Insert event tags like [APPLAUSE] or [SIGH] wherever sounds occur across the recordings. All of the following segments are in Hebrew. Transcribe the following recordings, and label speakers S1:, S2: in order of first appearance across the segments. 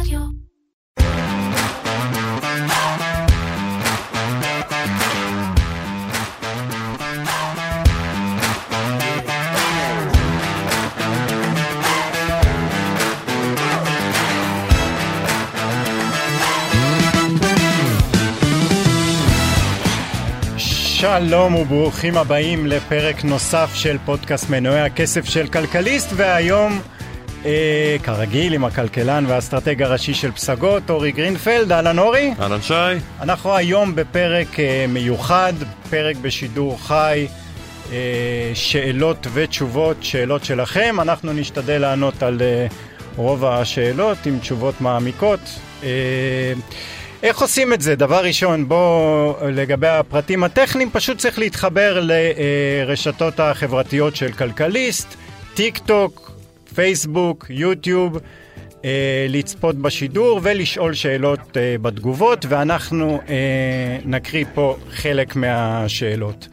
S1: רדיו.
S2: שלום וברוכים הבאים לפרק נוסף של פודקאסט מנועי הכסף של כלכליסט והיום אה, כרגיל עם הכלכלן והאסטרטג הראשי של פסגות אורי גרינפלד, אהלן אורי.
S3: אהלן שי.
S2: אנחנו היום בפרק אה, מיוחד, פרק בשידור חי, אה, שאלות ותשובות, שאלות שלכם, אנחנו נשתדל לענות על אה, רוב השאלות עם תשובות מעמיקות. אה, איך עושים את זה? דבר ראשון, בוא, לגבי הפרטים הטכניים, פשוט צריך להתחבר לרשתות החברתיות של כלכליסט, טיק טוק, פייסבוק, יוטיוב, אה, לצפות בשידור ולשאול שאלות אה, בתגובות, ואנחנו אה, נקריא פה חלק מהשאלות.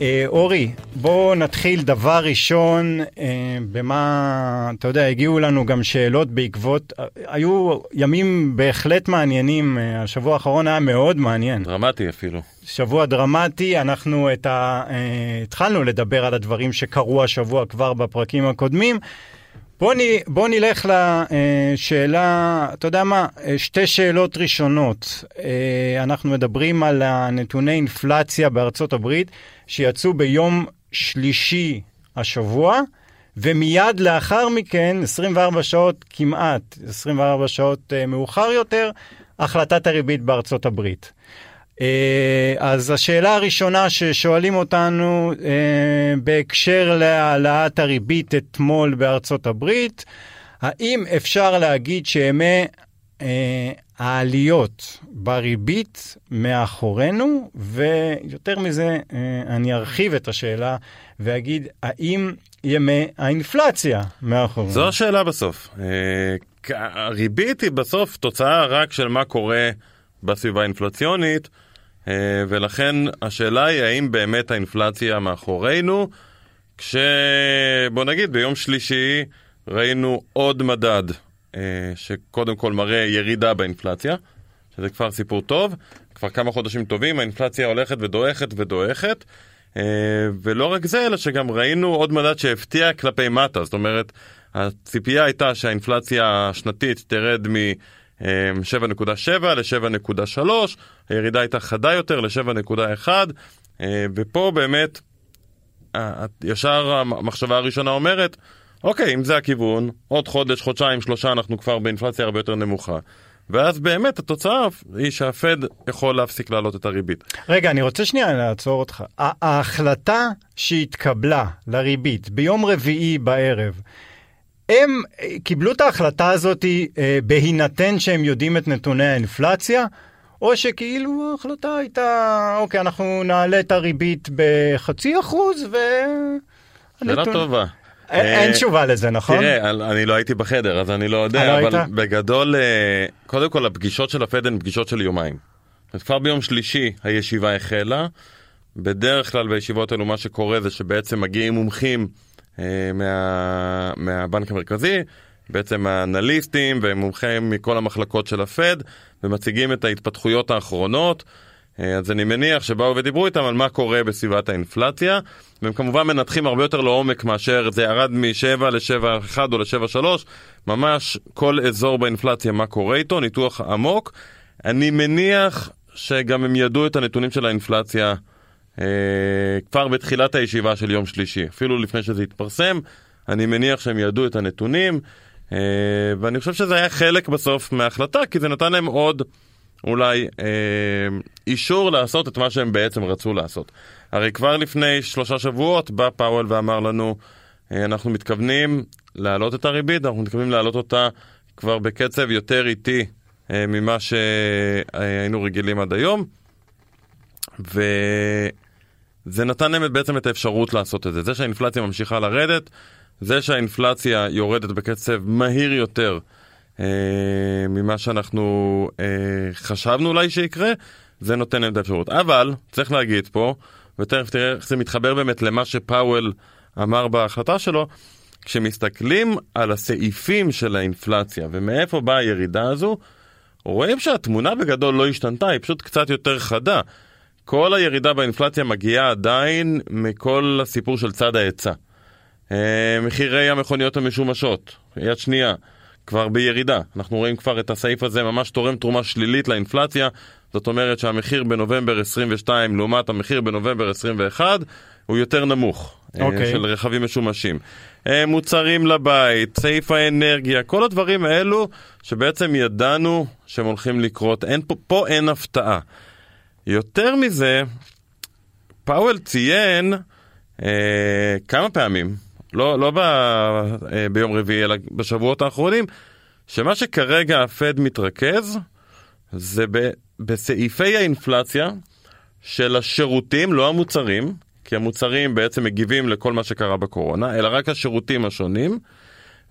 S2: אה, אורי, בואו נתחיל דבר ראשון, אה, במה, אתה יודע, הגיעו לנו גם שאלות בעקבות, אה, היו ימים בהחלט מעניינים, אה, השבוע האחרון היה מאוד מעניין.
S3: דרמטי אפילו.
S2: שבוע דרמטי, אנחנו את ה... אה, התחלנו לדבר על הדברים שקרו השבוע כבר בפרקים הקודמים. בוא, נ... בוא נלך לשאלה, אתה יודע מה, אה, שתי שאלות ראשונות. אה, אנחנו מדברים על הנתוני אינפלציה בארצות הברית שיצאו ביום שלישי השבוע, ומיד לאחר מכן, 24 שעות כמעט, 24 שעות מאוחר יותר, החלטת הריבית בארצות הברית. אה, אז השאלה הראשונה ששואלים אותנו אה, בהקשר להעלאת הריבית אתמול בארצות הברית, האם אפשר להגיד שימי אה, העליות בריבית מאחורינו, ויותר מזה, אני ארחיב את השאלה ואגיד, האם ימי האינפלציה מאחורינו?
S3: זו השאלה בסוף. הריבית היא בסוף תוצאה רק של מה קורה בסביבה האינפלציונית. ולכן השאלה היא האם באמת האינפלציה מאחורינו, כשבוא נגיד ביום שלישי ראינו עוד מדד שקודם כל מראה ירידה באינפלציה, שזה כבר סיפור טוב, כבר כמה חודשים טובים האינפלציה הולכת ודועכת ודועכת. ולא רק זה, אלא שגם ראינו עוד מדד שהפתיע כלפי מטה, זאת אומרת, הציפייה הייתה שהאינפלציה השנתית תרד מ... 7.7 ל-7.3, הירידה הייתה חדה יותר ל-7.1, ופה באמת ישר המחשבה הראשונה אומרת, אוקיי, אם זה הכיוון, עוד חודש, חודשיים, שלושה, אנחנו כבר באינפלציה הרבה יותר נמוכה. ואז באמת התוצאה היא שהפד יכול להפסיק להעלות את הריבית.
S2: רגע, אני רוצה שנייה לעצור אותך. ההחלטה שהתקבלה לריבית ביום רביעי בערב, הם קיבלו את ההחלטה הזאת אה, בהינתן שהם יודעים את נתוני האינפלציה, או שכאילו ההחלטה הייתה, אוקיי, אנחנו נעלה את הריבית בחצי אחוז ו...
S3: שאלה הנתון... טובה.
S2: אין, אין תשובה לזה, נכון?
S3: תראה, אני לא הייתי בחדר, אז אני לא יודע,
S2: לא
S3: אבל
S2: היית?
S3: בגדול, קודם כל הפגישות של הפד הן פגישות של יומיים. כבר ביום שלישי הישיבה החלה. בדרך כלל בישיבות האלו מה שקורה זה שבעצם מגיעים מומחים מה, מהבנק המרכזי, בעצם האנליסטים ומומחים מכל המחלקות של הפד, ומציגים את ההתפתחויות האחרונות. אז אני מניח שבאו ודיברו איתם על מה קורה בסביבת האינפלציה, והם כמובן מנתחים הרבה יותר לעומק מאשר זה ירד מ-7 ל-7.1 או ל-7.3, ממש כל אזור באינפלציה מה קורה איתו, ניתוח עמוק. אני מניח שגם הם ידעו את הנתונים של האינפלציה Uh, כבר בתחילת הישיבה של יום שלישי, אפילו לפני שזה התפרסם, אני מניח שהם ידעו את הנתונים, uh, ואני חושב שזה היה חלק בסוף מההחלטה, כי זה נתן להם עוד אולי uh, אישור לעשות את מה שהם בעצם רצו לעשות. הרי כבר לפני שלושה שבועות בא פאוול ואמר לנו, uh, אנחנו מתכוונים להעלות את הריבית, אנחנו מתכוונים להעלות אותה כבר בקצב יותר איטי uh, ממה שהיינו רגילים עד היום. וזה נתן להם בעצם את האפשרות לעשות את זה. זה שהאינפלציה ממשיכה לרדת, זה שהאינפלציה יורדת בקצב מהיר יותר אה, ממה שאנחנו אה, חשבנו אולי שיקרה, זה נותן להם את האפשרות. אבל, צריך להגיד פה, ותכף תראה איך זה מתחבר באמת למה שפאוול אמר בהחלטה שלו, כשמסתכלים על הסעיפים של האינפלציה ומאיפה באה הירידה הזו, רואים שהתמונה בגדול לא השתנתה, היא פשוט קצת יותר חדה. כל הירידה באינפלציה מגיעה עדיין מכל הסיפור של צד ההיצע. אה, מחירי המכוניות המשומשות, יד שנייה, כבר בירידה. אנחנו רואים כבר את הסעיף הזה ממש תורם תרומה שלילית לאינפלציה. זאת אומרת שהמחיר בנובמבר 22 לעומת המחיר בנובמבר 21 הוא יותר נמוך okay.
S2: אוקיי.
S3: של רכבים משומשים. אה, מוצרים לבית, סעיף האנרגיה, כל הדברים האלו שבעצם ידענו שהם הולכים לקרות. אין, פה, פה אין הפתעה. יותר מזה, פאוול ציין אה, כמה פעמים, לא, לא ב, אה, ביום רביעי, אלא בשבועות האחרונים, שמה שכרגע הפד מתרכז זה ב, בסעיפי האינפלציה של השירותים, לא המוצרים, כי המוצרים בעצם מגיבים לכל מה שקרה בקורונה, אלא רק השירותים השונים.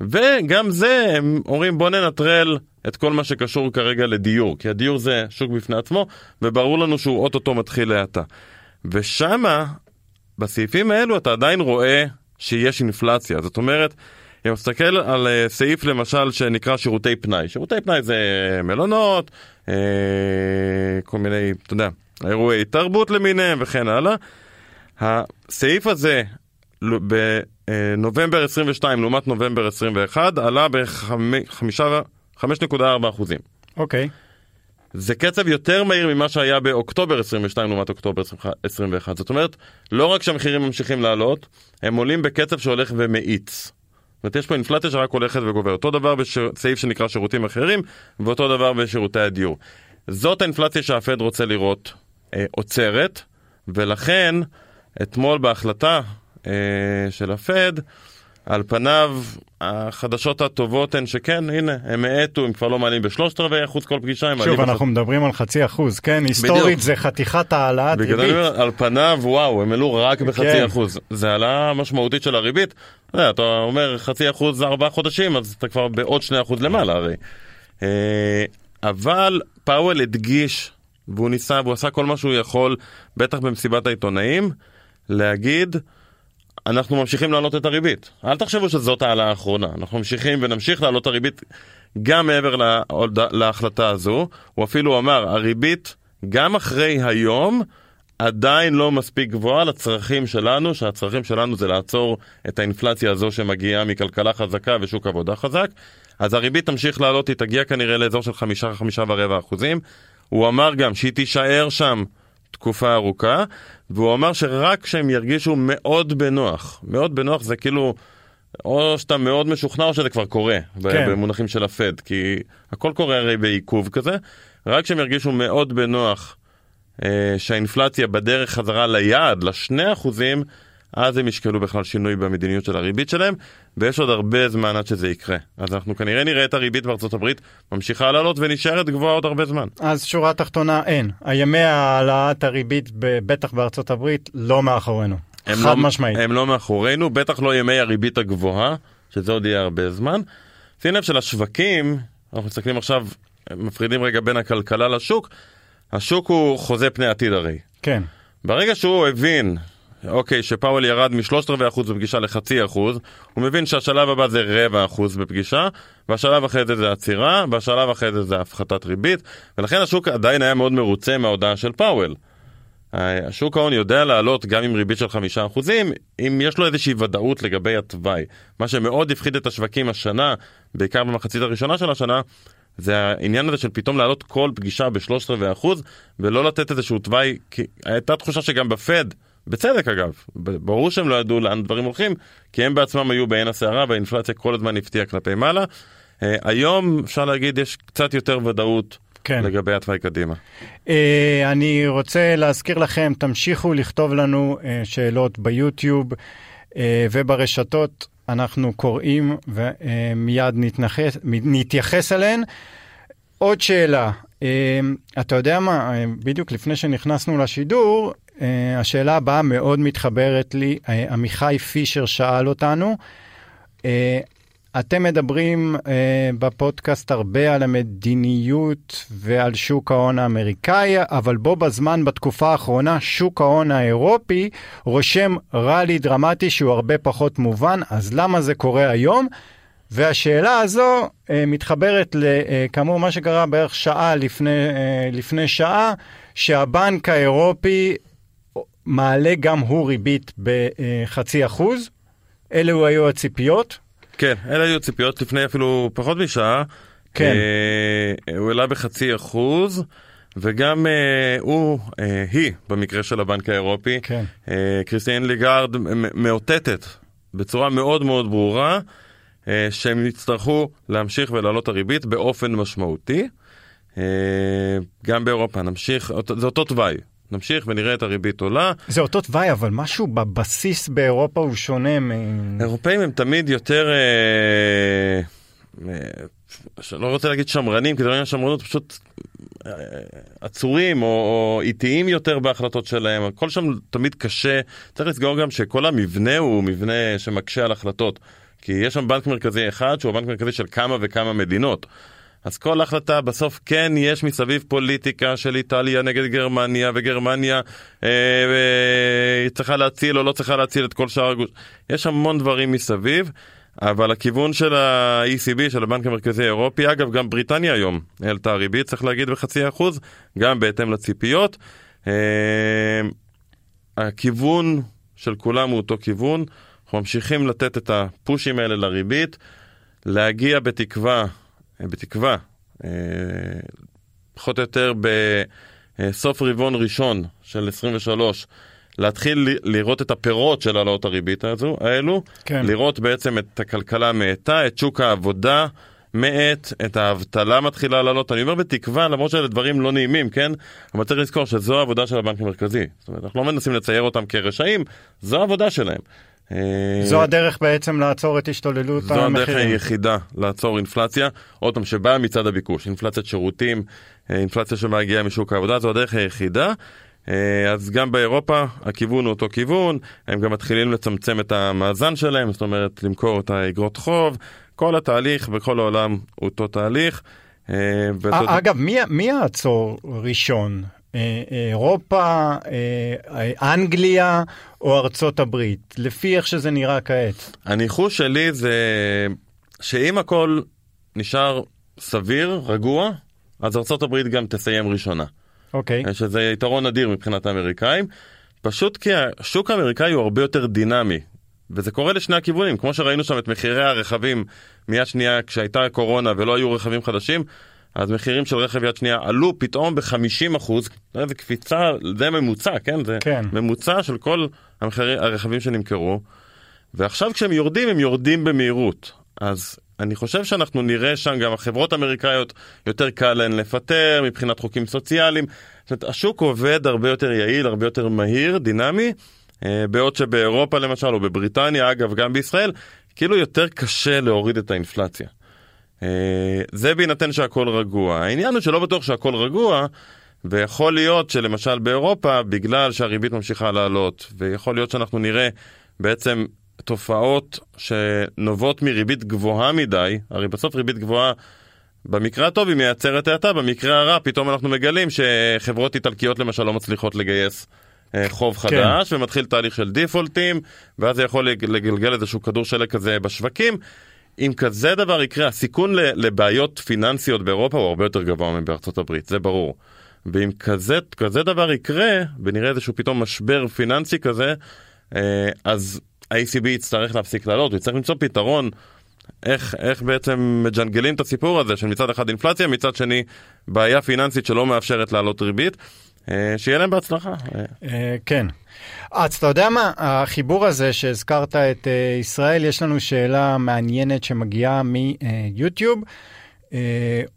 S3: וגם זה, הם אומרים בוא ננטרל את כל מה שקשור כרגע לדיור, כי הדיור זה שוק בפני עצמו, וברור לנו שהוא אוטוטו מתחיל להאטה. ושמה, בסעיפים האלו אתה עדיין רואה שיש אינפלציה. זאת אומרת, אם מסתכל על אה, סעיף למשל שנקרא שירותי פנאי, שירותי פנאי זה מלונות, אה, כל מיני, אתה יודע, אירועי תרבות למיניהם וכן הלאה. הסעיף הזה בנובמבר 22 לעומת נובמבר 21 עלה ב-5.4 אחוזים.
S2: אוקיי.
S3: זה קצב יותר מהיר ממה שהיה באוקטובר 22 לעומת אוקטובר 21. זאת אומרת, לא רק שהמחירים ממשיכים לעלות, הם עולים בקצב שהולך ומאיץ. זאת אומרת, יש פה אינפלציה שרק הולכת וגוברת. אותו דבר בסעיף שנקרא שירותים אחרים, ואותו דבר בשירותי הדיור. זאת האינפלציה שהפד רוצה לראות אה, עוצרת, ולכן אתמול בהחלטה אה, של הפד, על פניו החדשות הטובות הן שכן, הנה, הם האטו, הם כבר לא מעלים בשלושת רבעי אחוז כל פגישה.
S2: שוב, אנחנו בחצ... מדברים על חצי אחוז, כן? היסטורית בדיוק. זה חתיכת העלאת ריבית.
S3: בגלל אומר, על פניו, וואו, הם העלו רק בחצי כן. אחוז. זה העלאה משמעותית של הריבית. אתה, אתה אומר חצי אחוז ארבעה חודשים, אז אתה כבר בעוד שני אחוז למעלה הרי. אה, אבל פאוול הדגיש, והוא ניסה, והוא עשה כל מה שהוא יכול, בטח במסיבת העיתונאים, להגיד, אנחנו ממשיכים להעלות את הריבית. אל תחשבו שזאת העלאה האחרונה, אנחנו ממשיכים ונמשיך להעלות את הריבית גם מעבר לה, להחלטה הזו. הוא אפילו אמר, הריבית גם אחרי היום עדיין לא מספיק גבוהה לצרכים שלנו, שהצרכים שלנו זה לעצור את האינפלציה הזו שמגיעה מכלכלה חזקה ושוק עבודה חזק. אז הריבית תמשיך לעלות, היא תגיע כנראה לאזור של חמישה, חמישה ורבע אחוזים. הוא אמר גם שהיא תישאר שם תקופה ארוכה, והוא אמר שרק כשהם ירגישו מאוד בנוח, מאוד בנוח זה כאילו, או שאתה מאוד משוכנע או שזה כבר קורה, כן. במונחים של הפד, כי הכל קורה הרי בעיכוב כזה, רק כשהם ירגישו מאוד בנוח אה, שהאינפלציה בדרך חזרה ליעד, לשני אחוזים, אז הם ישקלו בכלל שינוי במדיניות של הריבית שלהם, ויש עוד הרבה זמן עד שזה יקרה. אז אנחנו כנראה נראה את הריבית בארצות הברית ממשיכה לעלות ונשארת גבוהה עוד הרבה זמן.
S2: אז שורה תחתונה אין. הימי העלאת הריבית, בטח בארצות הברית, לא מאחורינו. חד
S3: לא,
S2: משמעית.
S3: הם לא מאחורינו, בטח לא ימי הריבית הגבוהה, שזה עוד יהיה הרבה זמן. שים לב שלשווקים, אנחנו מסתכלים עכשיו, מפרידים רגע בין הכלכלה לשוק, השוק הוא חוזה פני עתיד הרי.
S2: כן.
S3: ברגע שהוא הבין אוקיי, שפאוול ירד משלושת רבעי אחוז בפגישה לחצי אחוז, הוא מבין שהשלב הבא זה רבע אחוז בפגישה, והשלב אחרי זה זה עצירה, והשלב אחרי זה זה הפחתת ריבית, ולכן השוק עדיין היה מאוד מרוצה מההודעה של פאוול. השוק ההון יודע לעלות גם עם ריבית של חמישה אחוזים, אם יש לו איזושהי ודאות לגבי התוואי. מה שמאוד הפחיד את השווקים השנה, בעיקר במחצית הראשונה של השנה, זה העניין הזה של פתאום לעלות כל פגישה בשלושת רבעי אחוז, ולא לתת איזשהו תוואי, כי הייתה תחושה שגם בפד, בצדק אגב, ברור שהם לא ידעו לאן דברים הולכים, כי הם בעצמם היו בעין הסערה והאינפלציה כל הזמן הפתיעה כלפי מעלה. Uh, היום אפשר להגיד יש קצת יותר ודאות כן. לגבי התוואי קדימה.
S2: Uh, אני רוצה להזכיר לכם, תמשיכו לכתוב לנו uh, שאלות ביוטיוב uh, וברשתות, אנחנו קוראים ומיד נתנחס, נתייחס אליהן. עוד שאלה, uh, אתה יודע מה, uh, בדיוק לפני שנכנסנו לשידור, Uh, השאלה הבאה מאוד מתחברת לי. Uh, עמיחי פישר שאל אותנו, uh, אתם מדברים בפודקאסט הרבה על המדיניות ועל שוק ההון האמריקאי, אבל בו בזמן, בתקופה האחרונה, שוק ההון האירופי רושם רלי דרמטי שהוא הרבה פחות מובן, אז למה זה קורה היום? והשאלה הזו uh, מתחברת לכאמור מה שקרה בערך שעה לפני, uh, לפני שעה, שהבנק האירופי מעלה גם הוא ריבית בחצי אחוז. אלו היו הציפיות.
S3: כן, אלה היו ציפיות לפני אפילו פחות משעה.
S2: כן.
S3: אה, הוא העלה בחצי אחוז. וגם אה, הוא, אה, היא, במקרה של הבנק האירופי,
S2: כן.
S3: אה, קריסטיאן ליגארד מאותתת בצורה מאוד מאוד ברורה אה, שהם יצטרכו להמשיך ולהעלות הריבית באופן משמעותי. אה, גם באירופה נמשיך, זה אותו תוואי, נמשיך ונראה את הריבית עולה.
S2: זה אותו תוואי, אבל משהו בבסיס באירופה הוא שונה מ...
S3: אירופאים הם תמיד יותר... אה, אה, לא רוצה להגיד שמרנים, כי זה לא עניין שמרנות, פשוט אה, עצורים או, או איטיים יותר בהחלטות שלהם, הכל שם תמיד קשה. צריך לסגור גם שכל המבנה הוא מבנה שמקשה על החלטות. כי יש שם בנק מרכזי אחד שהוא בנק מרכזי של כמה וכמה מדינות. אז כל החלטה בסוף כן יש מסביב פוליטיקה של איטליה נגד גרמניה וגרמניה אה, אה, צריכה להציל או לא צריכה להציל את כל שאר הגוש. יש המון דברים מסביב. אבל הכיוון של ה-ECB, של הבנק המרכזי האירופי, אגב, גם בריטניה היום העלתה ריבית, צריך להגיד בחצי אחוז, גם בהתאם לציפיות. אה, הכיוון של כולם הוא אותו כיוון, אנחנו ממשיכים לתת את הפושים האלה לריבית, להגיע בתקווה בתקווה, אה, פחות או יותר בסוף רבעון ראשון של 23, להתחיל לראות את הפירות של העלאות הריבית הזו, האלו, כן. לראות בעצם את הכלכלה מאטה, את שוק העבודה מאט, את האבטלה מתחילה לעלות. אני אומר בתקווה, למרות שאלה דברים לא נעימים, כן? אבל צריך לזכור שזו העבודה של הבנק המרכזי. זאת אומרת, אנחנו לא מנסים לצייר אותם כרשעים, זו העבודה שלהם.
S2: אה, זו הדרך בעצם לעצור את השתוללות
S3: זו המחירים. זו הדרך היחידה לעצור אינפלציה, עוד פעם, שבאה מצד הביקוש, אינפלציית שירותים, אה, אינפלציה שמגיעה משוק העבודה, זו הדרך היחידה. אה, אז גם באירופה הכיוון הוא אותו כיוון, הם גם מתחילים לצמצם את המאזן שלהם, זאת אומרת למכור את האגרות חוב, כל התהליך בכל העולם הוא אותו תהליך.
S2: אגב, מי, מי יעצור ראשון? אה, אירופה, אה, אנגליה או ארצות הברית, לפי איך שזה נראה כעת.
S3: הניחוש שלי זה שאם הכל נשאר סביר, רגוע, אז ארצות הברית גם תסיים ראשונה.
S2: אוקיי. Okay.
S3: שזה יתרון אדיר מבחינת האמריקאים. פשוט כי השוק האמריקאי הוא הרבה יותר דינמי. וזה קורה לשני הכיוונים, כמו שראינו שם את מחירי הרכבים מיד שנייה כשהייתה קורונה ולא היו רכבים חדשים, אז מחירים של רכב יד שנייה עלו פתאום ב-50 אחוז, זה קפיצה, זה ממוצע, כן? זה
S2: כן.
S3: ממוצע של כל המחירי, הרכבים שנמכרו, ועכשיו כשהם יורדים, הם יורדים במהירות. אז אני חושב שאנחנו נראה שם גם החברות האמריקאיות, יותר קל להן לפטר מבחינת חוקים סוציאליים. זאת אומרת, השוק עובד הרבה יותר יעיל, הרבה יותר מהיר, דינמי, אה, בעוד שבאירופה למשל, או בבריטניה, אגב, גם בישראל, כאילו יותר קשה להוריד את האינפלציה. אה, זה בהינתן שהכל רגוע. העניין הוא שלא בטוח שהכל רגוע, ויכול להיות שלמשל באירופה, בגלל שהריבית ממשיכה לעלות, ויכול להיות שאנחנו נראה בעצם תופעות שנובעות מריבית גבוהה מדי, הרי בסוף ריבית גבוהה במקרה הטוב היא מייצרת האטה, במקרה הרע פתאום אנחנו מגלים שחברות איטלקיות למשל לא מצליחות לגייס אה, חוב כן. חדש, כן. ומתחיל תהליך של דיפולטים, ואז זה יכול לגלגל איזשהו כדור שלג כזה בשווקים. אם כזה דבר יקרה, הסיכון לבעיות פיננסיות באירופה הוא הרבה יותר גבוה מבארצות הברית, זה ברור. ואם כזה, כזה דבר יקרה, ונראה איזשהו פתאום משבר פיננסי כזה, אה, אז ה-ACB יצטרך להפסיק לעלות, הוא יצטרך למצוא פתרון איך, איך בעצם מג'נגלים את הסיפור הזה של מצד אחד אינפלציה, מצד שני בעיה פיננסית שלא מאפשרת לעלות ריבית. אה, שיהיה להם בהצלחה.
S2: אה, כן. אז אתה יודע מה, החיבור הזה שהזכרת את ישראל, יש לנו שאלה מעניינת שמגיעה מיוטיוב.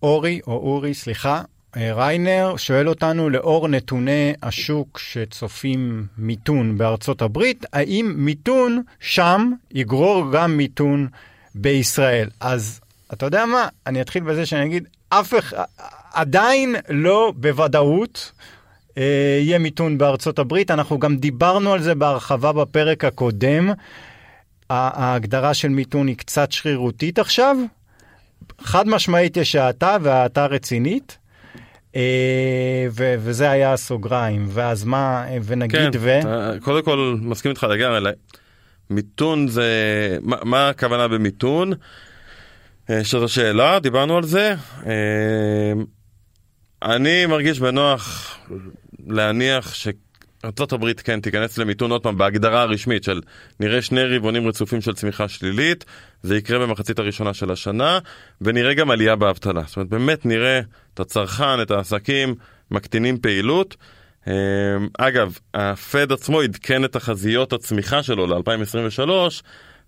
S2: אורי, או אורי, סליחה, ריינר, שואל אותנו, לאור נתוני השוק שצופים מיתון בארצות הברית, האם מיתון שם יגרור גם מיתון בישראל? אז אתה יודע מה, אני אתחיל בזה שאני אגיד, אף אחד, עדיין לא בוודאות. אה, יהיה מיתון בארצות הברית. אנחנו גם דיברנו על זה בהרחבה בפרק הקודם. ההגדרה של מיתון היא קצת שרירותית עכשיו. חד משמעית יש האטה והאטה רצינית. אה, ו- וזה היה הסוגריים, ואז מה, ונגיד
S3: כן,
S2: ו...
S3: קודם כל מסכים איתך לגמרי, מיתון זה, מה, מה הכוונה במיתון? אה, שזו שאלה, דיברנו על זה. אני מרגיש בנוח להניח שארה"ב כן תיכנס למיתון עוד פעם בהגדרה הרשמית של נראה שני רבעונים רצופים של צמיחה שלילית, זה יקרה במחצית הראשונה של השנה, ונראה גם עלייה באבטלה. זאת אומרת, באמת נראה את הצרכן, את העסקים, מקטינים פעילות. אה, אגב, הפד עצמו עדכן את תחזיות הצמיחה שלו ל-2023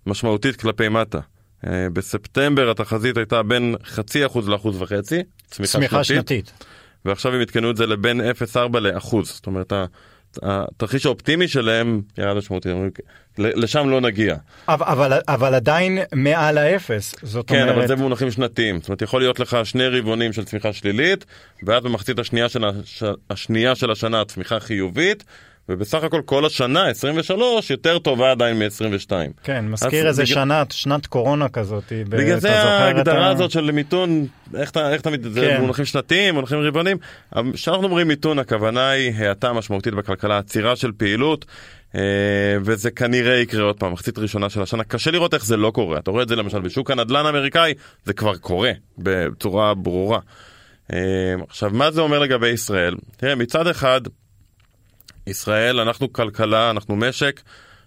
S3: משמעותית כלפי מטה. אה, בספטמבר התחזית הייתה בין חצי אחוז לאחוז וחצי, צמיחה,
S2: צמיחה
S3: שנתית,
S2: שנתית.
S3: ועכשיו הם עדכנו את זה לבין 0.4 לאחוז. זאת אומרת, התרחיש האופטימי שלהם ירד משמעותית, "ל- לשם לא נגיע.
S2: אבל, אבל, אבל עדיין מעל האפס, זאת
S3: כן,
S2: אומרת...
S3: אבל זה במונחים שנתיים. זאת אומרת, יכול להיות לך שני רבעונים של צמיחה שלילית, ואז במחצית השנייה של, הש... השנייה של השנה הצמיחה חיובית, ובסך הכל כל השנה, 23, יותר טובה עדיין מ-22.
S2: כן, מזכיר איזה
S3: בגלל-
S2: שנה, שנת קורונה כזאת.
S3: בגלל
S2: אתה
S3: זה ההגדרה
S2: ה-
S3: הזאת של מיתון, איך אתה, איך אתה, זה
S2: כן.
S3: מונחים שנתיים, מונחים רבעונים. כשאנחנו אומרים מיתון, הכוונה היא האטה משמעותית בכלכלה, עצירה של פעילות, אה, וזה כנראה יקרה עוד פעם, מחצית ראשונה של השנה. קשה לראות איך זה לא קורה. אתה רואה את זה למשל בשוק הנדל"ן האמריקאי, זה כבר קורה בצורה ברורה. אה, עכשיו, מה זה אומר לגבי ישראל? תראה, מצד אחד, ישראל, אנחנו כלכלה, אנחנו משק,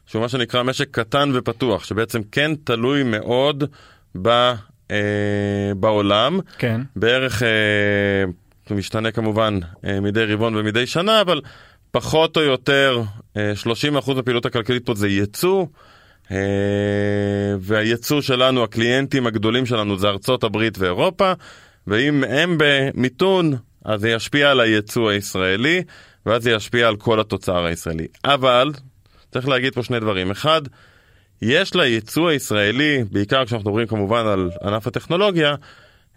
S3: שהוא מה שנקרא משק קטן ופתוח, שבעצם כן תלוי מאוד ב, אה, בעולם.
S2: כן,
S3: בערך, אה, משתנה כמובן אה, מדי רבעון ומדי שנה, אבל פחות או יותר אה, 30% מהפעילות הכלכלית פה זה ייצוא. אה, והייצוא שלנו, הקליינטים הגדולים שלנו זה ארצות הברית ואירופה, ואם הם במיתון, אז זה ישפיע על הייצוא הישראלי, ואז זה ישפיע על כל התוצר הישראלי. אבל, צריך להגיד פה שני דברים. אחד, יש לייצוא הישראלי, בעיקר כשאנחנו מדברים כמובן על ענף הטכנולוגיה,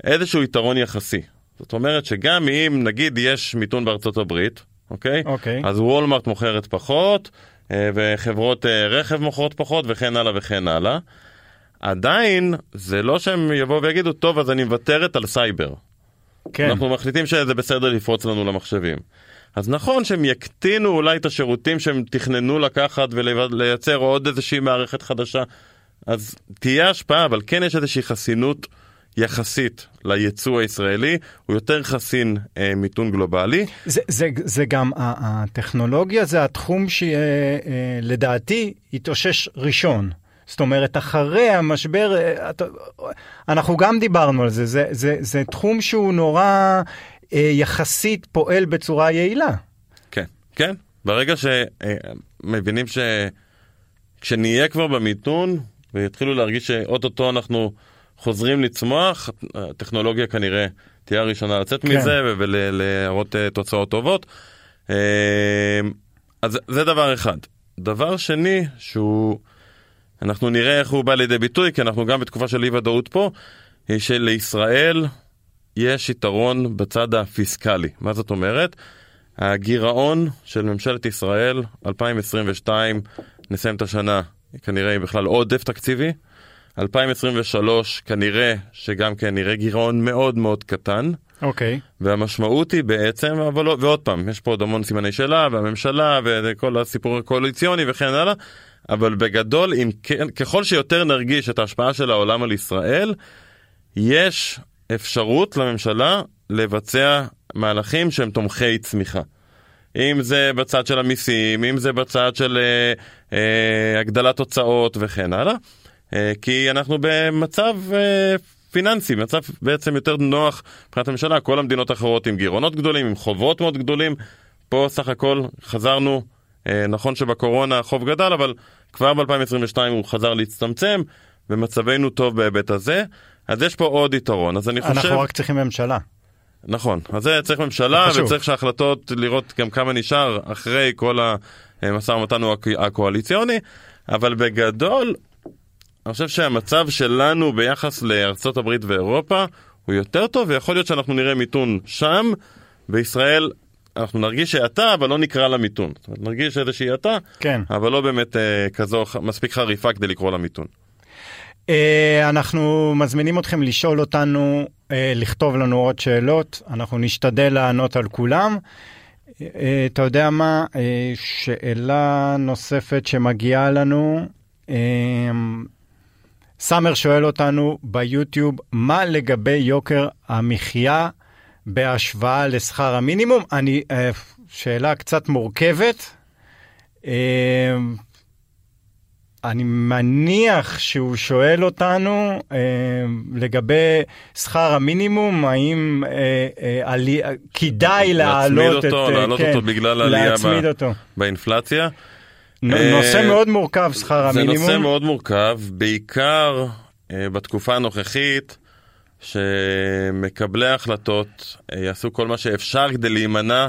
S3: איזשהו יתרון יחסי. זאת אומרת שגם אם נגיד יש מיתון בארצות הברית, אוקיי?
S2: אוקיי.
S3: אז וולמרט מוכרת פחות, אה, וחברות אה, רכב מוכרות פחות, וכן הלאה וכן הלאה. עדיין, זה לא שהם יבואו ויגידו, טוב, אז אני מוותרת על סייבר.
S2: כן.
S3: אנחנו מחליטים שזה בסדר לפרוץ לנו למחשבים. אז נכון שהם יקטינו אולי את השירותים שהם תכננו לקחת ולייצר עוד איזושהי מערכת חדשה, אז תהיה השפעה, אבל כן יש איזושהי חסינות יחסית לייצוא הישראלי, הוא יותר חסין אה, מיתון גלובלי.
S2: זה, זה, זה גם, הטכנולוגיה זה התחום שלדעתי התאושש ראשון. זאת אומרת, אחרי המשבר, אה, אנחנו גם דיברנו על זה, זה, זה, זה תחום שהוא נורא אה, יחסית פועל בצורה יעילה.
S3: כן, כן. ברגע שמבינים ש... כשנהיה כבר במיתון ויתחילו להרגיש שאו-טו-טו אנחנו חוזרים לצמוח, הטכנולוגיה כנראה תהיה הראשונה לצאת
S2: כן.
S3: מזה ולהראות אה, תוצאות טובות. אה, אז זה דבר אחד. דבר שני, שהוא... אנחנו נראה איך הוא בא לידי ביטוי, כי אנחנו גם בתקופה של אי ודאות פה, היא שלישראל יש יתרון בצד הפיסקלי. מה זאת אומרת? הגירעון של ממשלת ישראל, 2022, נסיים את השנה כנראה עם בכלל עודף תקציבי. 2023 כנראה שגם כן נראה גירעון מאוד מאוד קטן.
S2: אוקיי.
S3: והמשמעות היא בעצם, אבל לא, ועוד פעם, יש פה עוד המון סימני שאלה, והממשלה, וכל הסיפור הקואליציוני וכן הלאה, אבל בגדול, אם ככל שיותר נרגיש את ההשפעה של העולם על ישראל, יש אפשרות לממשלה לבצע מהלכים שהם תומכי צמיחה. אם זה בצד של המיסים, אם זה בצד של אה, אה, הגדלת הוצאות וכן הלאה, אה, כי אנחנו במצב אה, פיננסי, מצב בעצם יותר נוח מבחינת הממשלה, כל המדינות האחרות עם גירעונות גדולים, עם חובות מאוד גדולים, פה סך הכל חזרנו, אה, נכון שבקורונה החוב גדל, אבל כבר ב-2022 הוא חזר להצטמצם, ומצבנו טוב בהיבט הזה, אז יש פה עוד יתרון, אז אני חושב...
S2: אנחנו רק צריכים ממשלה.
S3: נכון, אז זה צריך ממשלה. וצריך שההחלטות לראות גם כמה נשאר אחרי כל המשא ומתן הקואליציוני, אבל בגדול, אני חושב שהמצב שלנו ביחס לארצות הברית ואירופה הוא יותר טוב, ויכול להיות שאנחנו נראה מיתון שם, וישראל אנחנו נרגיש האטה, אבל לא נקרא לה מיתון. נרגיש איזושהי האטה,
S2: כן.
S3: אבל לא באמת אה, כזו מספיק חריפה כדי לקרוא לה מיתון.
S2: אה, אנחנו מזמינים אתכם לשאול אותנו, אה, לכתוב לנו עוד שאלות, אנחנו נשתדל לענות על כולם. אה, אתה יודע מה, שאלה נוספת שמגיעה לנו, סאמר שואל אותנו ביוטיוב, מה לגבי יוקר המחיה בהשוואה לשכר המינימום? אני, שאלה קצת מורכבת. אני מניח שהוא שואל אותנו אה, לגבי שכר המינימום, האם אה, אה, עלי, כדאי להעלות את...
S3: אותו,
S2: אה,
S3: להעלות אותו בגלל העלייה ב-
S2: אותו.
S3: באינפלציה.
S2: נ-
S3: אה,
S2: נושא מאוד מורכב, שכר
S3: זה
S2: המינימום.
S3: נושא מאוד מורכב, בעיקר אה, בתקופה הנוכחית, שמקבלי ההחלטות אה, יעשו כל מה שאפשר כדי להימנע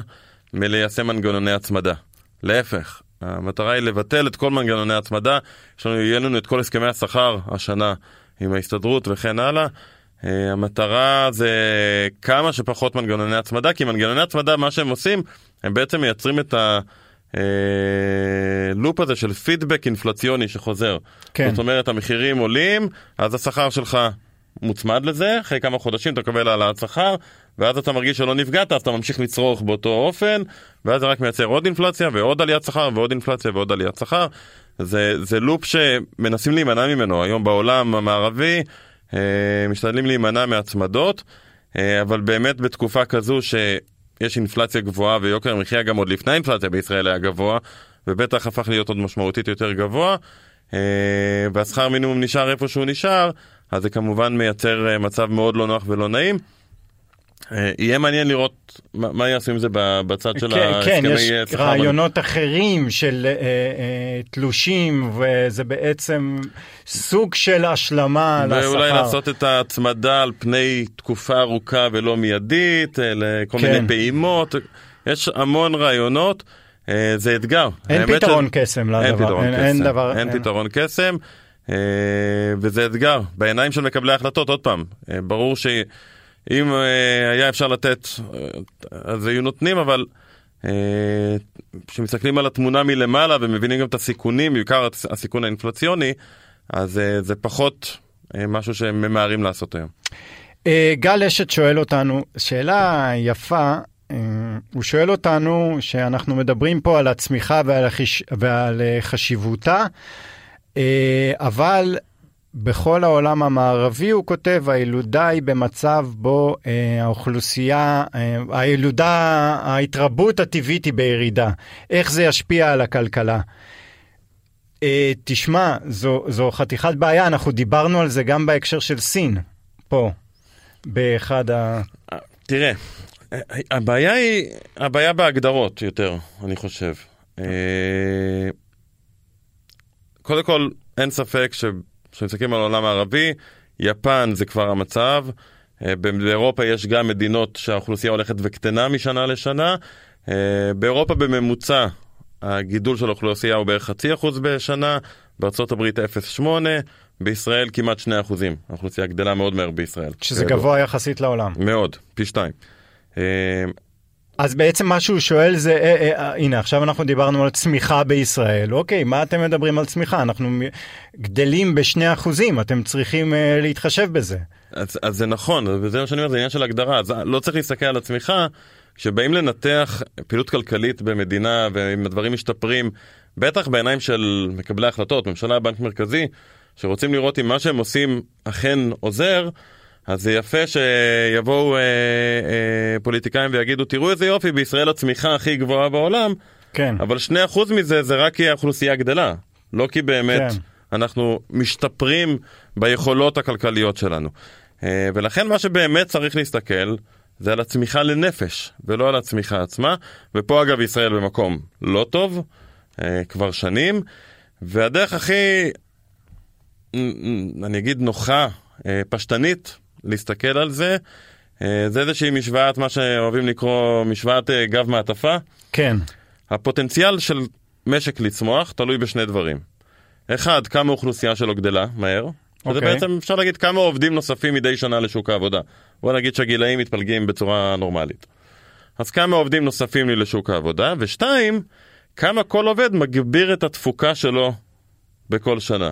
S3: מליישם מנגנוני הצמדה. להפך, המטרה היא לבטל את כל מנגנוני ההצמדה, יש לנו, יהיה לנו את כל הסכמי השכר השנה עם ההסתדרות וכן הלאה. אה, המטרה זה כמה שפחות מנגנוני הצמדה, כי מנגנוני הצמדה, מה שהם עושים, הם בעצם מייצרים את ה... אה, הזה של פידבק אינפלציוני שחוזר.
S2: כן.
S3: זאת אומרת, המחירים עולים, אז השכר שלך מוצמד לזה, אחרי כמה חודשים אתה מקבל העלאת שכר, ואז אתה מרגיש שלא נפגעת, אז אתה ממשיך לצרוך באותו אופן, ואז זה רק מייצר עוד אינפלציה ועוד עליית שכר ועוד אינפלציה ועוד עליית שכר. זה, זה לופ שמנסים להימנע ממנו היום בעולם המערבי, אה, משתדלים להימנע מהצמדות, אה, אבל באמת בתקופה כזו ש... יש אינפלציה גבוהה ויוקר המחיה גם עוד לפני האינפלציה בישראל היה גבוה, ובטח הפך להיות עוד משמעותית יותר גבוה, אה, והשכר מינימום נשאר איפה שהוא נשאר, אז זה כמובן מייצר מצב מאוד לא נוח ולא נעים. אה, יהיה מעניין לראות מה, מה יעשו עם זה בצד של
S2: כן, כן,
S3: ההסכמי
S2: יש
S3: אה, שכר.
S2: רעיונות אחרים של אה, אה, תלושים, וזה בעצם סוג של השלמה לשכר.
S3: ואולי לעשות את ההצמדה על פני תקופה ארוכה ולא מיידית, אה, לכל
S2: כן.
S3: מיני פעימות, יש המון רעיונות, אה, זה אתגר.
S2: אין פתרון
S3: ש-
S2: קסם
S3: אין
S2: לדבר.
S3: פתרון
S2: אין-
S3: קסם,
S2: אין דבר-
S3: אין
S2: אין-
S3: פתרון קסם, אה, וזה אתגר. בעיניים של מקבלי ההחלטות, עוד פעם, אה, ברור שאם אה, היה אפשר לתת, אה, אז היו נותנים, אבל אה, כשמסתכלים על התמונה מלמעלה ומבינים גם את הסיכונים, בעיקר הסיכון האינפלציוני, אז זה פחות משהו שהם ממהרים לעשות היום.
S2: גל אשת שואל אותנו, שאלה יפה, הוא שואל אותנו שאנחנו מדברים פה על הצמיחה ועל, החיש... ועל חשיבותה, אבל בכל העולם המערבי, הוא כותב, הילודה היא במצב בו אה, האוכלוסייה, אה, הילודה, ההתרבות הטבעית היא בירידה. איך זה ישפיע על הכלכלה? אה, תשמע, זו, זו חתיכת בעיה, אנחנו דיברנו על זה גם בהקשר של סין, פה, באחד ה...
S3: תראה, הבעיה היא, הבעיה בהגדרות יותר, אני חושב. אה, קודם כל, אין ספק כשמסתכלים על העולם הערבי, יפן זה כבר המצב, אה, באירופה יש גם מדינות שהאוכלוסייה הולכת וקטנה משנה לשנה, אה, באירופה בממוצע הגידול של האוכלוסייה הוא בערך חצי אחוז בשנה, בארה״ב 0.8, בישראל כמעט 2 אחוזים. האוכלוסייה גדלה מאוד מהר בישראל.
S2: שזה גבוה יחסית לעולם.
S3: מאוד, פי שתיים. אה,
S2: אז בעצם מה שהוא שואל זה, אה, אה, אה, הנה עכשיו אנחנו דיברנו על צמיחה בישראל, אוקיי, מה אתם מדברים על צמיחה? אנחנו גדלים בשני אחוזים, אתם צריכים אה, להתחשב בזה.
S3: אז, אז זה נכון, וזה מה שאני אומר, זה עניין של הגדרה. אז לא צריך להסתכל על הצמיחה, כשבאים לנתח פעילות כלכלית במדינה, ואם הדברים משתפרים, בטח בעיניים של מקבלי ההחלטות, ממשלה, בנק מרכזי, שרוצים לראות אם מה שהם עושים אכן עוזר, אז זה יפה שיבואו אה, אה, פוליטיקאים ויגידו, תראו איזה יופי, בישראל הצמיחה הכי גבוהה בעולם,
S2: כן,
S3: אבל 2% מזה זה רק כי האוכלוסייה גדלה, לא כי באמת
S2: כן.
S3: אנחנו משתפרים ביכולות הכלכליות שלנו. אה, ולכן מה שבאמת צריך להסתכל זה על הצמיחה לנפש, ולא על הצמיחה עצמה. ופה אגב ישראל במקום לא טוב, אה, כבר שנים, והדרך הכי, אני אגיד נוחה, אה, פשטנית, להסתכל על זה, אה, זה איזושהי משוואת, מה שאוהבים לקרוא משוואת אה, גב מעטפה.
S2: כן,
S3: הפוטנציאל של משק לצמוח תלוי בשני דברים. אחד, כמה האוכלוסייה שלו גדלה מהר. וזה
S2: אוקיי.
S3: בעצם אפשר להגיד כמה עובדים נוספים מדי שנה לשוק העבודה. בוא נגיד שהגילאים מתפלגים בצורה נורמלית. אז כמה עובדים נוספים לי לשוק העבודה, ושתיים, כמה כל עובד מגביר את התפוקה שלו בכל שנה.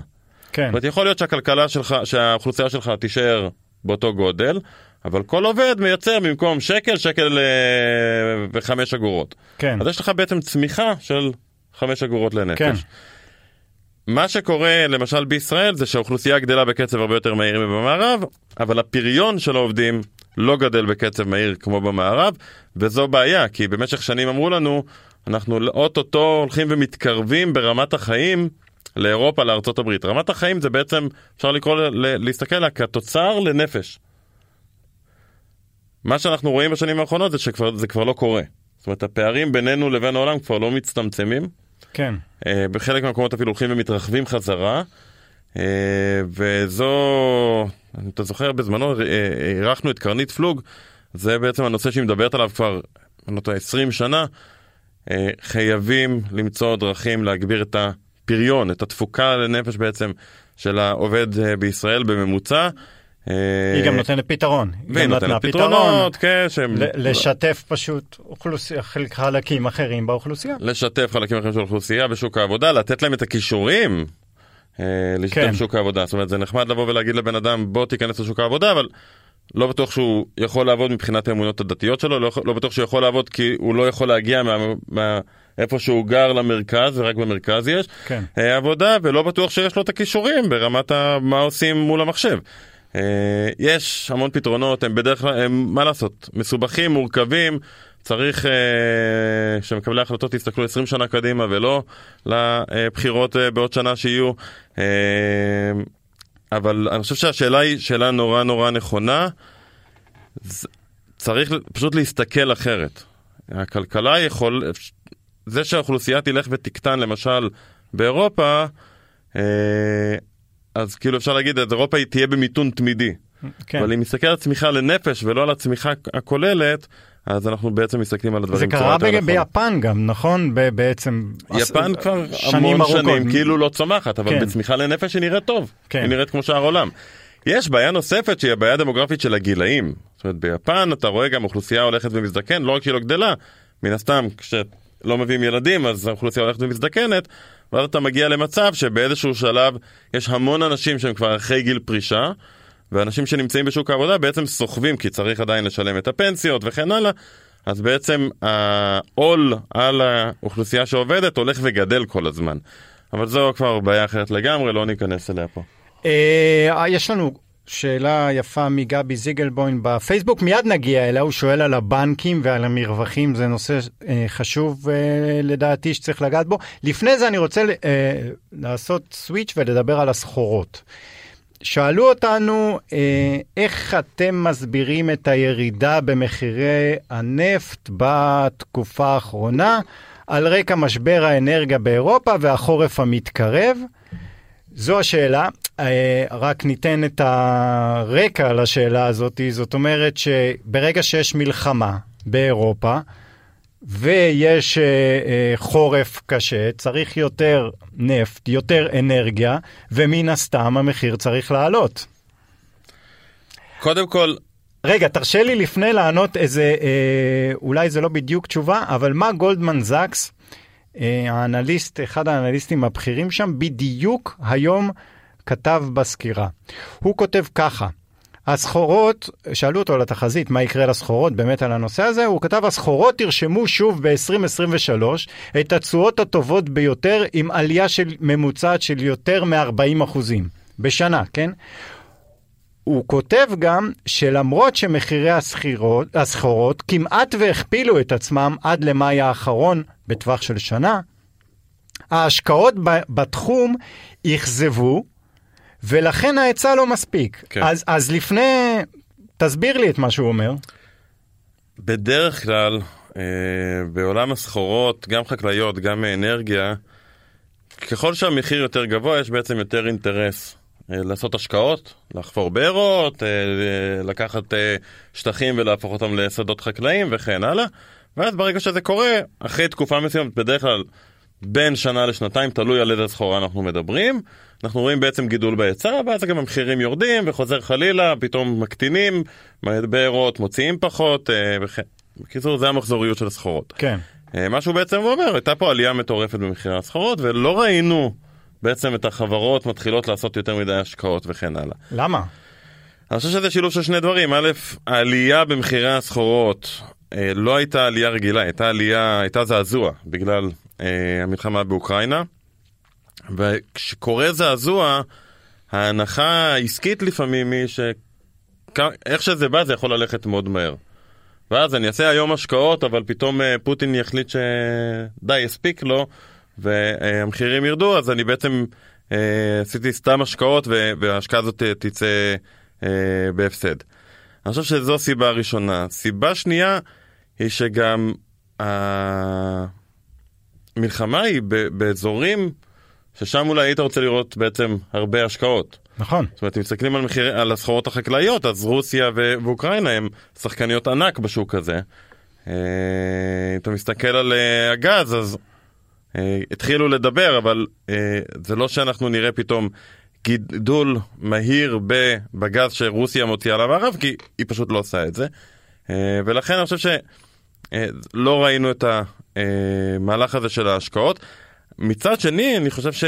S2: כן.
S3: זאת אומרת, יכול להיות שהכלכלה שלך, שהאוכלוסייה שלך תישאר באותו גודל, אבל כל עובד מייצר במקום שקל, שקל אה, וחמש אגורות.
S2: כן.
S3: אז יש לך בעצם צמיחה של חמש אגורות לנפש.
S2: כן.
S3: מה שקורה למשל בישראל זה שהאוכלוסייה גדלה בקצב הרבה יותר מהיר מבמערב, אבל הפריון של העובדים לא גדל בקצב מהיר כמו במערב, וזו בעיה, כי במשך שנים אמרו לנו, אנחנו אוטוטו הולכים ומתקרבים ברמת החיים לאירופה, לארצות הברית. רמת החיים זה בעצם, אפשר לקרוא, להסתכל עליה כתוצר לנפש. מה שאנחנו רואים בשנים האחרונות זה שזה כבר לא קורה. זאת אומרת, הפערים בינינו לבין העולם כבר לא מצטמצמים.
S2: כן.
S3: אה, בחלק מהמקומות אפילו הולכים ומתרחבים חזרה. אה, וזו, אתה זוכר בזמנו, אה, אירחנו את קרנית פלוג, זה בעצם הנושא שהיא מדברת עליו כבר, אני לא טועה, 20 שנה. אה, חייבים למצוא דרכים להגביר את הפריון, את התפוקה לנפש בעצם של העובד אה, בישראל בממוצע. אה,
S2: היא גם נותנת פתרון. היא
S3: והיא נותנת. פתרונות, כן, שהם...
S2: לשתף פשוט אוכלוסייה, חלק- חלקים אחרים באוכלוסייה.
S3: לשתף חלקים אחרים של האוכלוסייה בשוק העבודה, לתת להם את הכישורים אה, להשתתף
S2: כן.
S3: בשוק העבודה. זאת אומרת, זה נחמד לבוא ולהגיד לבן אדם, בוא תיכנס לשוק העבודה, אבל לא בטוח שהוא יכול לעבוד מבחינת האמונות הדתיות שלו, לא, לא בטוח שהוא יכול לעבוד כי הוא לא יכול להגיע מה... מה איפה שהוא גר למרכז, ורק במרכז יש
S2: כן.
S3: אה, עבודה, ולא בטוח שיש לו את הכישורים ברמת ה... מה עושים מול המחשב. אה, יש המון פתרונות, הם בדרך כלל, הם, מה לעשות, מסובכים, מורכבים, צריך אה, שמקבלי ההחלטות יסתכלו 20 שנה קדימה ולא לבחירות אה, בעוד שנה שיהיו. אה, אבל אני חושב שהשאלה היא שאלה נורא נורא נכונה. צריך פשוט להסתכל אחרת. הכלכלה יכול, זה שהאוכלוסייה תלך ותקטן למשל באירופה, אה, אז כאילו אפשר להגיד, אז אירופה היא תהיה במיתון תמידי.
S2: כן.
S3: אבל אם נסתכל על הצמיחה לנפש ולא על הצמיחה הכוללת, אז אנחנו בעצם מסתכלים על הדברים
S2: זה קרה ב-. ביפן גם, נכון? ב- בעצם...
S3: יפן
S2: עש-
S3: כבר
S2: שנים
S3: המון
S2: ארוכות.
S3: שנים כאילו לא צומחת, אבל
S2: כן.
S3: בצמיחה לנפש היא נראית טוב.
S2: כן.
S3: היא נראית כמו שאר העולם. יש בעיה נוספת שהיא הבעיה הדמוגרפית של הגילאים. זאת אומרת, ביפן אתה רואה גם אוכלוסייה הולכת ומזדקן, לא רק שהיא לא גדלה, מן הסתם כשלא מביאים ילדים אז האוכלוסייה הולכת ומזדקנת, ואז אתה מגיע למצב שבאיזשהו שלב יש המון אנשים שהם כבר אחרי גיל פרישה, ואנשים שנמצאים בשוק העבודה בעצם סוחבים כי צריך עדיין לשלם את הפנסיות וכן הלאה. אז בעצם העול על האוכלוסייה שעובדת הולך וגדל כל הזמן. אבל זו כבר בעיה אחרת לגמרי, לא ניכנס אליה פה.
S2: אה, יש לנו שאלה יפה מגבי זיגלבוים בפייסבוק, מיד נגיע אליה, הוא שואל על הבנקים ועל המרווחים, זה נושא אה, חשוב אה, לדעתי שצריך לגעת בו. לפני זה אני רוצה אה, לעשות סוויץ' ולדבר על הסחורות. שאלו אותנו איך אתם מסבירים את הירידה במחירי הנפט בתקופה האחרונה על רקע משבר האנרגיה באירופה והחורף המתקרב. זו השאלה, אה, רק ניתן את הרקע לשאלה הזאת, זאת אומרת שברגע שיש מלחמה באירופה ויש אה, אה, חורף קשה, צריך יותר נפט, יותר אנרגיה, ומן הסתם המחיר צריך לעלות.
S3: קודם כל,
S2: רגע, תרשה לי לפני לענות איזה, אה, אולי זה לא בדיוק תשובה, אבל מה גולדמן זקס, האנליסט, אחד האנליסטים הבכירים שם, בדיוק היום כתב בסקירה. הוא כותב ככה, הסחורות, שאלו אותו על התחזית, מה יקרה לסחורות, באמת על הנושא הזה, הוא כתב, הסחורות תרשמו שוב ב-2023 את התשואות הטובות ביותר עם עלייה של ממוצעת של יותר מ-40 אחוזים בשנה, כן? הוא כותב גם שלמרות שמחירי הסחורות כמעט והכפילו את עצמם עד למאי האחרון בטווח של שנה, ההשקעות בתחום אכזבו, ולכן ההיצע לא מספיק.
S3: כן.
S2: אז, אז לפני, תסביר לי את מה שהוא אומר.
S3: בדרך כלל, אה, בעולם הסחורות, גם חקלאיות, גם אנרגיה, ככל שהמחיר יותר גבוה, יש בעצם יותר אינטרס אה, לעשות השקעות, לחפור בארות, אה, לקחת אה, שטחים ולהפוך אותם לשדות חקלאיים וכן הלאה. ואז ברגע שזה קורה, אחרי תקופה מסוימת, בדרך כלל בין שנה לשנתיים, תלוי על איזה סחורה אנחנו מדברים, אנחנו רואים בעצם גידול בהיצע, ואז גם המחירים יורדים וחוזר חלילה, פתאום מקטינים, בארות מוציאים פחות, אה, וכן. בקיצור, זה המחזוריות של הסחורות.
S2: כן.
S3: אה, מה שהוא בעצם אומר, הייתה פה עלייה מטורפת במחירי הסחורות, ולא ראינו בעצם את החברות מתחילות לעשות יותר מדי השקעות וכן הלאה.
S2: למה?
S3: אני חושב שזה שילוב של שני דברים. א', העלייה במחירי הסחורות אה, לא הייתה עלייה רגילה, הייתה עלייה, הייתה זעזוע בגלל אה, המלחמה באוקראינה. וכשקורה זעזוע, ההנחה העסקית לפעמים היא שאיך שזה בא זה יכול ללכת מאוד מהר. ואז אני אעשה היום השקעות, אבל פתאום אה, פוטין יחליט שדי, הספיק לו, והמחירים ירדו, אז אני בעצם אה, עשיתי סתם השקעות, וההשקעה הזאת תצא אה, בהפסד. אני חושב שזו סיבה ראשונה. סיבה שנייה היא שגם המלחמה היא באזורים ששם אולי היית רוצה לראות בעצם הרבה השקעות.
S2: נכון.
S3: זאת אומרת, אם מסתכלים על, מחיר, על הסחורות החקלאיות, אז רוסיה ואוקראינה הם שחקניות ענק בשוק הזה. אה, אם אתה מסתכל על אה, הגז, אז אה, התחילו לדבר, אבל זה לא שאנחנו נראה פתאום גידול מהיר בגז שרוסיה מוציאה למערב, כי היא פשוט לא עושה את זה. ולכן אני חושב שלא ראינו את המהלך הזה של ההשקעות. מצד שני, אני חושב ש...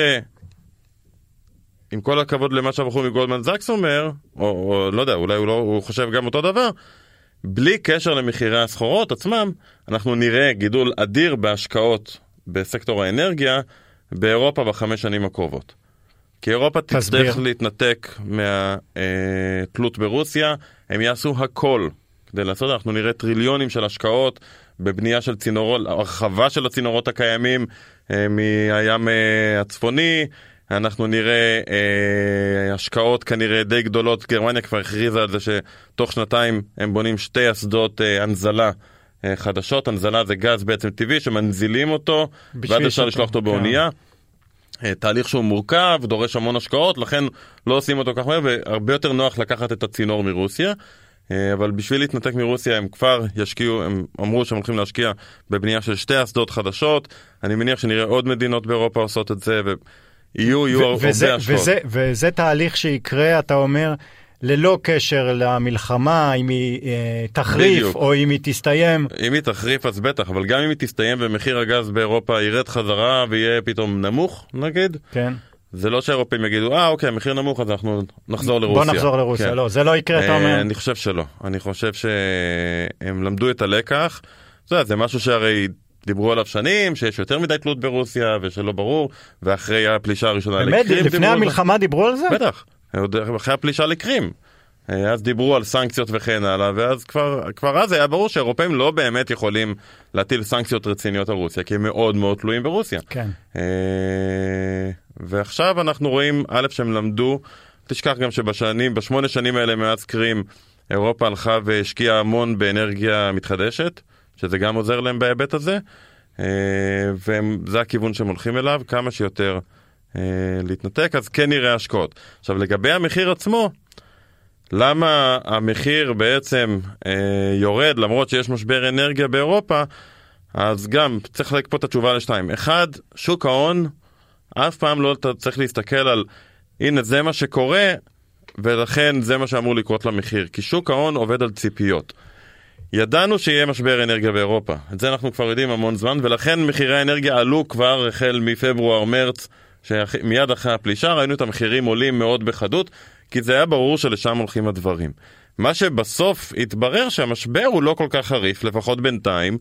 S3: עם כל הכבוד למה שהבחור מגולדמן זקס אומר, או, או לא יודע, אולי הוא, לא, הוא חושב גם אותו דבר, בלי קשר למחירי הסחורות עצמם, אנחנו נראה גידול אדיר בהשקעות בסקטור האנרגיה באירופה בחמש שנים הקרובות. כי אירופה תצטרך להתנתק מהתלות ברוסיה, הם יעשו הכל כדי לעשות, אנחנו נראה טריליונים של השקעות בבנייה של צינורות, הרחבה של הצינורות הקיימים אה, מהים אה, הצפוני, אנחנו נראה אה, השקעות כנראה די גדולות, גרמניה כבר הכריזה על זה שתוך שנתיים הם בונים שתי אסדות אה, הנזלה אה, חדשות, הנזלה זה גז בעצם טבעי שמנזילים אותו, ואז אפשר לשלוח אותו באונייה. כן. אה, תהליך שהוא מורכב, דורש המון השקעות, לכן לא עושים אותו כך מהר, והרבה יותר נוח לקחת את הצינור מרוסיה. אה, אבל בשביל להתנתק מרוסיה הם כבר ישקיעו, הם אמרו שהם הולכים להשקיע בבנייה של שתי אסדות חדשות. אני מניח שנראה עוד מדינות באירופה עושות את זה, ויהיו יהיו הרבה השקעות.
S2: וזה, וזה תהליך שיקרה, אתה אומר, ללא קשר למלחמה, אם היא אה, תחריף בדיוק. או אם היא תסתיים.
S3: אם היא תחריף אז בטח, אבל גם אם היא תסתיים ומחיר הגז באירופה ירד חזרה ויהיה פתאום נמוך, נגיד.
S2: כן.
S3: זה לא שהאירופאים יגידו, אה אוקיי, המחיר נמוך אז אנחנו נחזור לרוסיה.
S2: בוא נחזור לרוסיה, כן. לא, זה לא יקרה, אתה אומר.
S3: אני חושב שלא, אני חושב שהם למדו את הלקח. זה, זה משהו שהרי דיברו עליו שנים, שיש יותר מדי תלות ברוסיה ושלא ברור, ואחרי הפלישה הראשונה
S2: לקרים. באמת? לפני המלחמה דיברו על זה?
S3: בטח, אחרי הפלישה לקרים. אז דיברו על סנקציות וכן הלאה, ואז כבר, כבר אז היה ברור שהאירופאים לא באמת יכולים להטיל סנקציות רציניות על רוסיה, כי הם מאוד מאוד תלויים ברוסיה.
S2: כן.
S3: ועכשיו אנחנו רואים, א', שהם למדו, תשכח גם שבשנים, בשמונה שנים האלה מאז קרים, אירופה הלכה והשקיעה המון באנרגיה מתחדשת, שזה גם עוזר להם בהיבט הזה, וזה הכיוון שהם הולכים אליו, כמה שיותר להתנתק, אז כן נראה השקעות. עכשיו לגבי המחיר עצמו, למה המחיר בעצם אה, יורד למרות שיש משבר אנרגיה באירופה, אז גם צריך לחלק פה את התשובה לשתיים. אחד, שוק ההון, אף פעם לא צריך להסתכל על הנה זה מה שקורה ולכן זה מה שאמור לקרות למחיר, כי שוק ההון עובד על ציפיות. ידענו שיהיה משבר אנרגיה באירופה, את זה אנחנו כבר יודעים המון זמן, ולכן מחירי האנרגיה עלו כבר החל מפברואר-מרץ, מיד אחרי הפלישה ראינו את המחירים עולים מאוד בחדות, כי זה היה ברור שלשם הולכים הדברים. מה שבסוף התברר שהמשבר הוא לא כל כך חריף, לפחות בינתיים.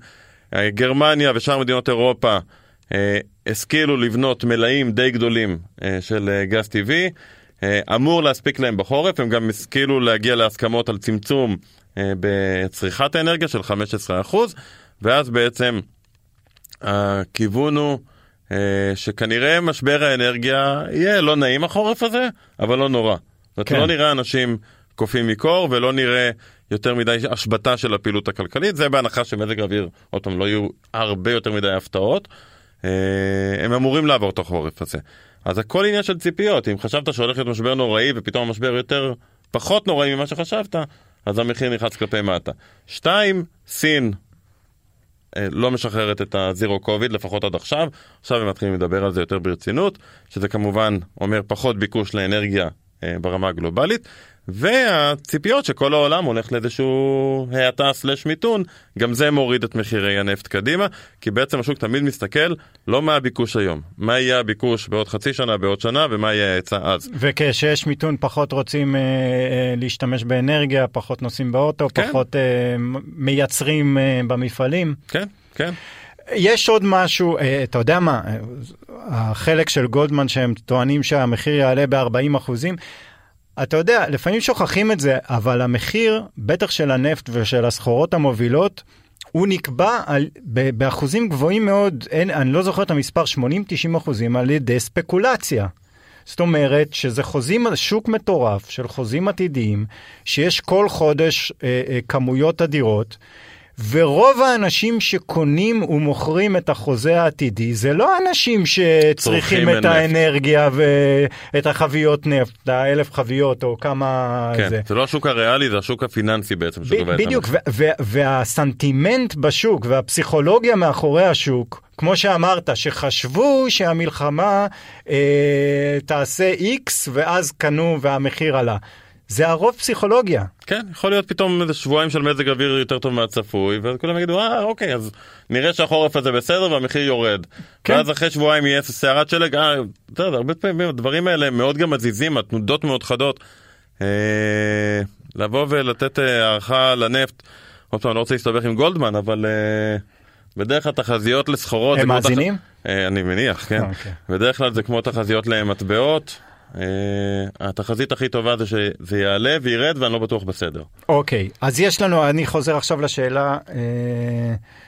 S3: אה, גרמניה ושאר מדינות אירופה השכילו לבנות מלאים די גדולים אה, של אה, גז טבעי. אה, אמור להספיק להם בחורף, הם גם השכילו להגיע להסכמות על צמצום אה, בצריכת האנרגיה של 15%, ואז בעצם הכיוון הוא אה, שכנראה משבר האנרגיה יהיה לא נעים החורף הזה, אבל לא נורא. זאת כן. לא נראה אנשים קופאים מקור ולא נראה יותר מדי השבתה של הפעילות הכלכלית, זה בהנחה שמזג האוויר, עוד פעם, לא יהיו הרבה יותר מדי הפתעות. אה, הם אמורים לעבור את החורף הזה. אז הכל עניין של ציפיות, אם חשבת שהולך להיות משבר נוראי ופתאום המשבר יותר פחות נוראי ממה שחשבת, אז המחיר נכנס כלפי מטה. שתיים, סין אה, לא משחררת את הזירו קוביד, לפחות עד עכשיו. עכשיו הם מתחילים לדבר על זה יותר ברצינות, שזה כמובן אומר פחות ביקוש לאנרגיה ברמה הגלובלית. והציפיות שכל העולם הולך לאיזשהו האטה סלש מיתון, גם זה מוריד את מחירי הנפט קדימה, כי בעצם השוק תמיד מסתכל לא מה הביקוש היום, מה יהיה הביקוש בעוד חצי שנה, בעוד שנה, ומה יהיה ההיצע אז.
S2: וכשיש מיתון פחות רוצים אה, אה, להשתמש באנרגיה, פחות נוסעים באוטו, כן. פחות אה, מייצרים אה, במפעלים.
S3: כן, כן.
S2: יש עוד משהו, אה, אתה יודע מה, אה, החלק של גולדמן שהם טוענים שהמחיר יעלה ב-40 אחוזים, אתה יודע, לפעמים שוכחים את זה, אבל המחיר, בטח של הנפט ושל הסחורות המובילות, הוא נקבע על, באחוזים גבוהים מאוד, אין, אני לא זוכר את המספר, 80-90 אחוזים על ידי ספקולציה. זאת אומרת שזה חוזים, שוק מטורף של חוזים עתידיים, שיש כל חודש אה, אה, כמויות אדירות. ורוב האנשים שקונים ומוכרים את החוזה העתידי זה לא אנשים שצריכים את האנרגיה ואת החביות נפט, האלף חביות או כמה
S3: כן, זה. זה לא השוק הריאלי, זה השוק הפיננסי בעצם
S2: שקובע את בדיוק, והסנטימנט בשוק והפסיכולוגיה מאחורי השוק, כמו שאמרת, שחשבו שהמלחמה אה, תעשה X ואז קנו והמחיר עלה. זה הרוב פסיכולוגיה.
S3: כן, יכול להיות פתאום איזה שבועיים של מזג אוויר יותר טוב מהצפוי, וכולם יגידו, אה, אוקיי, אז נראה שהחורף הזה בסדר והמחיר יורד. כן. ואז אחרי שבועיים יהיה סערת שלג, אה, אתה יודע, הרבה פעמים הדברים האלה מאוד גם מזיזים, התנודות מאוד חדות. אה, לבוא ולתת אה, הערכה לנפט, עוד פעם, אני לא רוצה להסתבך עם גולדמן, אבל אה, בדרך כלל תחזיות לסחורות...
S2: הם מאזינים?
S3: תח... אה, אני מניח, כן. אוקיי. בדרך כלל זה כמו תחזיות למטבעות. Uh, התחזית הכי טובה זה שזה יעלה וירד ואני לא בטוח בסדר.
S2: אוקיי, okay, אז יש לנו, אני חוזר עכשיו לשאלה uh,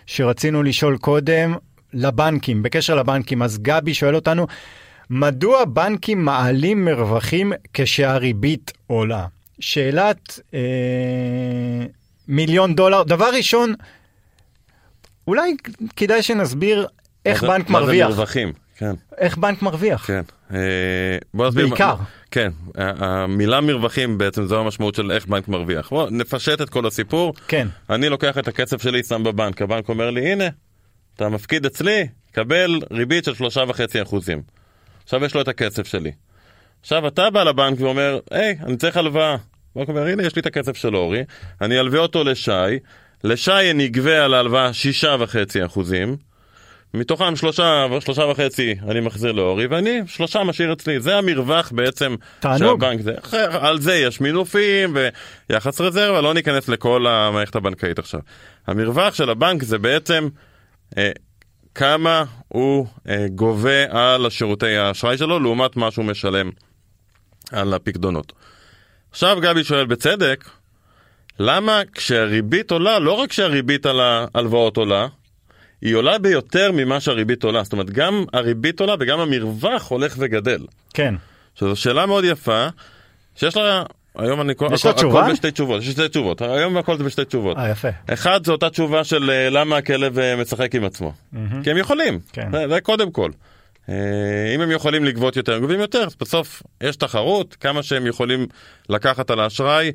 S2: שרצינו לשאול קודם, לבנקים, בקשר לבנקים, אז גבי שואל אותנו, מדוע בנקים מעלים מרווחים כשהריבית עולה? שאלת uh, מיליון דולר, דבר ראשון, אולי כדאי שנסביר איך בנק מרוויח.
S3: מה זה מרווחים? כן.
S2: איך בנק מרוויח?
S3: כן.
S2: אה, בוא נסביר. בעיקר.
S3: כן, המילה מרווחים בעצם זו המשמעות של איך בנק מרוויח. בוא נפשט את כל הסיפור.
S2: כן.
S3: אני לוקח את הכסף שלי, שם בבנק, הבנק אומר לי, הנה, אתה מפקיד אצלי, קבל ריבית של שלושה וחצי אחוזים. עכשיו יש לו את הכסף שלי. עכשיו אתה בא לבנק ואומר, היי, אני צריך הלוואה. הבנק אומר, הנה, יש לי את הכסף של אורי, אני אלווה אותו לשי, לשי אני אגבה על ההלוואה שישה וחצי אחוזים. מתוכם שלושה, שלושה וחצי אני מחזיר לאורי, ואני שלושה משאיר אצלי. זה המרווח בעצם
S2: תענוג.
S3: שהבנק זה. על זה יש מינופים ויחס רזרבה, לא ניכנס לכל המערכת הבנקאית עכשיו. המרווח של הבנק זה בעצם אה, כמה הוא אה, גובה על השירותי האשראי שלו לעומת מה שהוא משלם על הפקדונות. עכשיו גבי שואל בצדק, למה כשהריבית עולה, לא רק כשהריבית על ההלוואות עולה, היא עולה ביותר ממה שהריבית עולה. זאת אומרת, גם הריבית עולה וגם המרווח הולך וגדל.
S2: כן.
S3: שזו שאלה מאוד יפה, שיש לה... היום אני...
S2: יש לה תשובה?
S3: הכל בשתי תשובות, יש שתי תשובות. היום הכל זה בשתי תשובות.
S2: אה, יפה.
S3: אחד, זו אותה תשובה של אה, למה הכלב אה, משחק עם עצמו. Mm-hmm. כי הם יכולים. כן. זה, זה קודם כל. אה, אם הם יכולים לגבות יותר, הם גובים יותר, אז בסוף יש תחרות, כמה שהם יכולים לקחת על האשראי,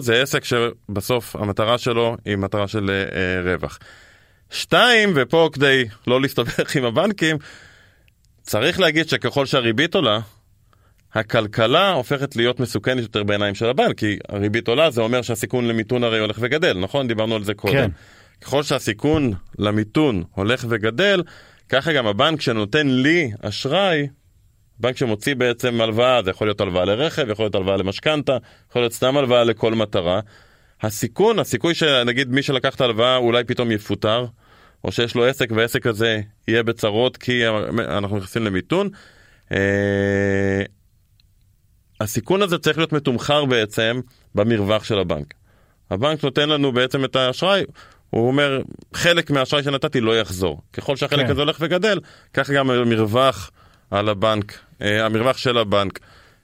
S3: זה עסק שבסוף המטרה שלו היא מטרה של רווח. שתיים, ופה כדי לא להסתבך עם הבנקים, צריך להגיד שככל שהריבית עולה, הכלכלה הופכת להיות מסוכנת יותר בעיניים של הבנק, כי הריבית עולה זה אומר שהסיכון למיתון הרי הולך וגדל, נכון? דיברנו על זה קודם. כן. ככל שהסיכון למיתון הולך וגדל, ככה גם הבנק שנותן לי אשראי, בנק שמוציא בעצם הלוואה, זה יכול להיות הלוואה לרכב, יכול להיות הלוואה למשכנתה, יכול להיות סתם הלוואה לכל מטרה. הסיכון, הסיכוי שנגיד מי שלקח את ההלוואה אולי פתאום יפוטר, או שיש לו עסק והעסק הזה יהיה בצרות כי אנחנו נכנסים למיתון, אה, הסיכון הזה צריך להיות מתומחר בעצם במרווח של הבנק. הבנק נותן לנו בעצם את האשראי, הוא אומר, חלק מהאשראי שנתתי לא יחזור. ככל שהחלק כן. הזה הולך וגדל, כך גם המרווח על הבנק, אה, המרווח של הבנק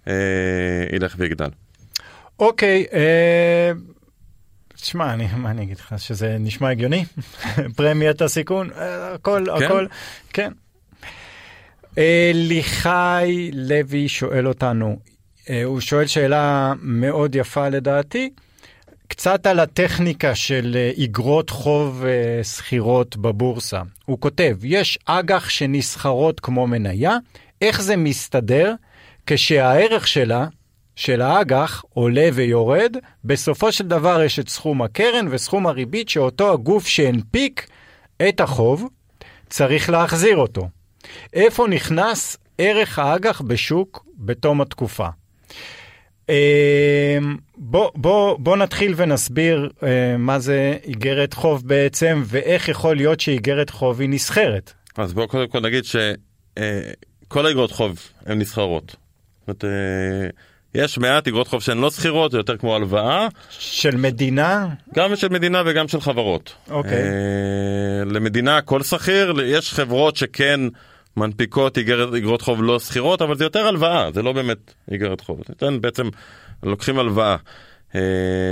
S3: אה, ילך ויגדל.
S2: אוקיי, אה, תשמע, אני, מה אני אגיד לך, שזה נשמע הגיוני? [LAUGHS] פרמיית הסיכון, אה, הכל, כן? הכל, כן. ליחי לוי שואל אותנו, אה, הוא שואל שאלה מאוד יפה לדעתי, קצת על הטכניקה של אה, חוב שכירות בבורסה. הוא כותב, יש אג"ח שנסחרות כמו מניה, איך זה מסתדר כשהערך שלה של האג"ח עולה ויורד, בסופו של דבר יש את סכום הקרן וסכום הריבית שאותו הגוף שהנפיק את החוב צריך להחזיר אותו. איפה נכנס ערך האג"ח בשוק בתום התקופה? אמ, בוא, בוא, בוא נתחיל ונסביר אה, מה זה איגרת חוב בעצם, ואיך יכול להיות שאיגרת חוב היא נסחרת.
S3: אז בואו קודם כל נגיד שכל האיגרות חוב הן נסחרות. זאת אומרת, אה, יש מעט איגרות חוב שהן לא שכירות, זה יותר כמו הלוואה.
S2: של מדינה?
S3: גם של מדינה וגם של חברות.
S2: אוקיי.
S3: אה, למדינה הכל שכיר, יש חברות שכן מנפיקות איגרת, איגרות חוב לא שכירות, אבל זה יותר הלוואה, זה לא באמת איגרת חוב. זה בעצם לוקחים הלוואה.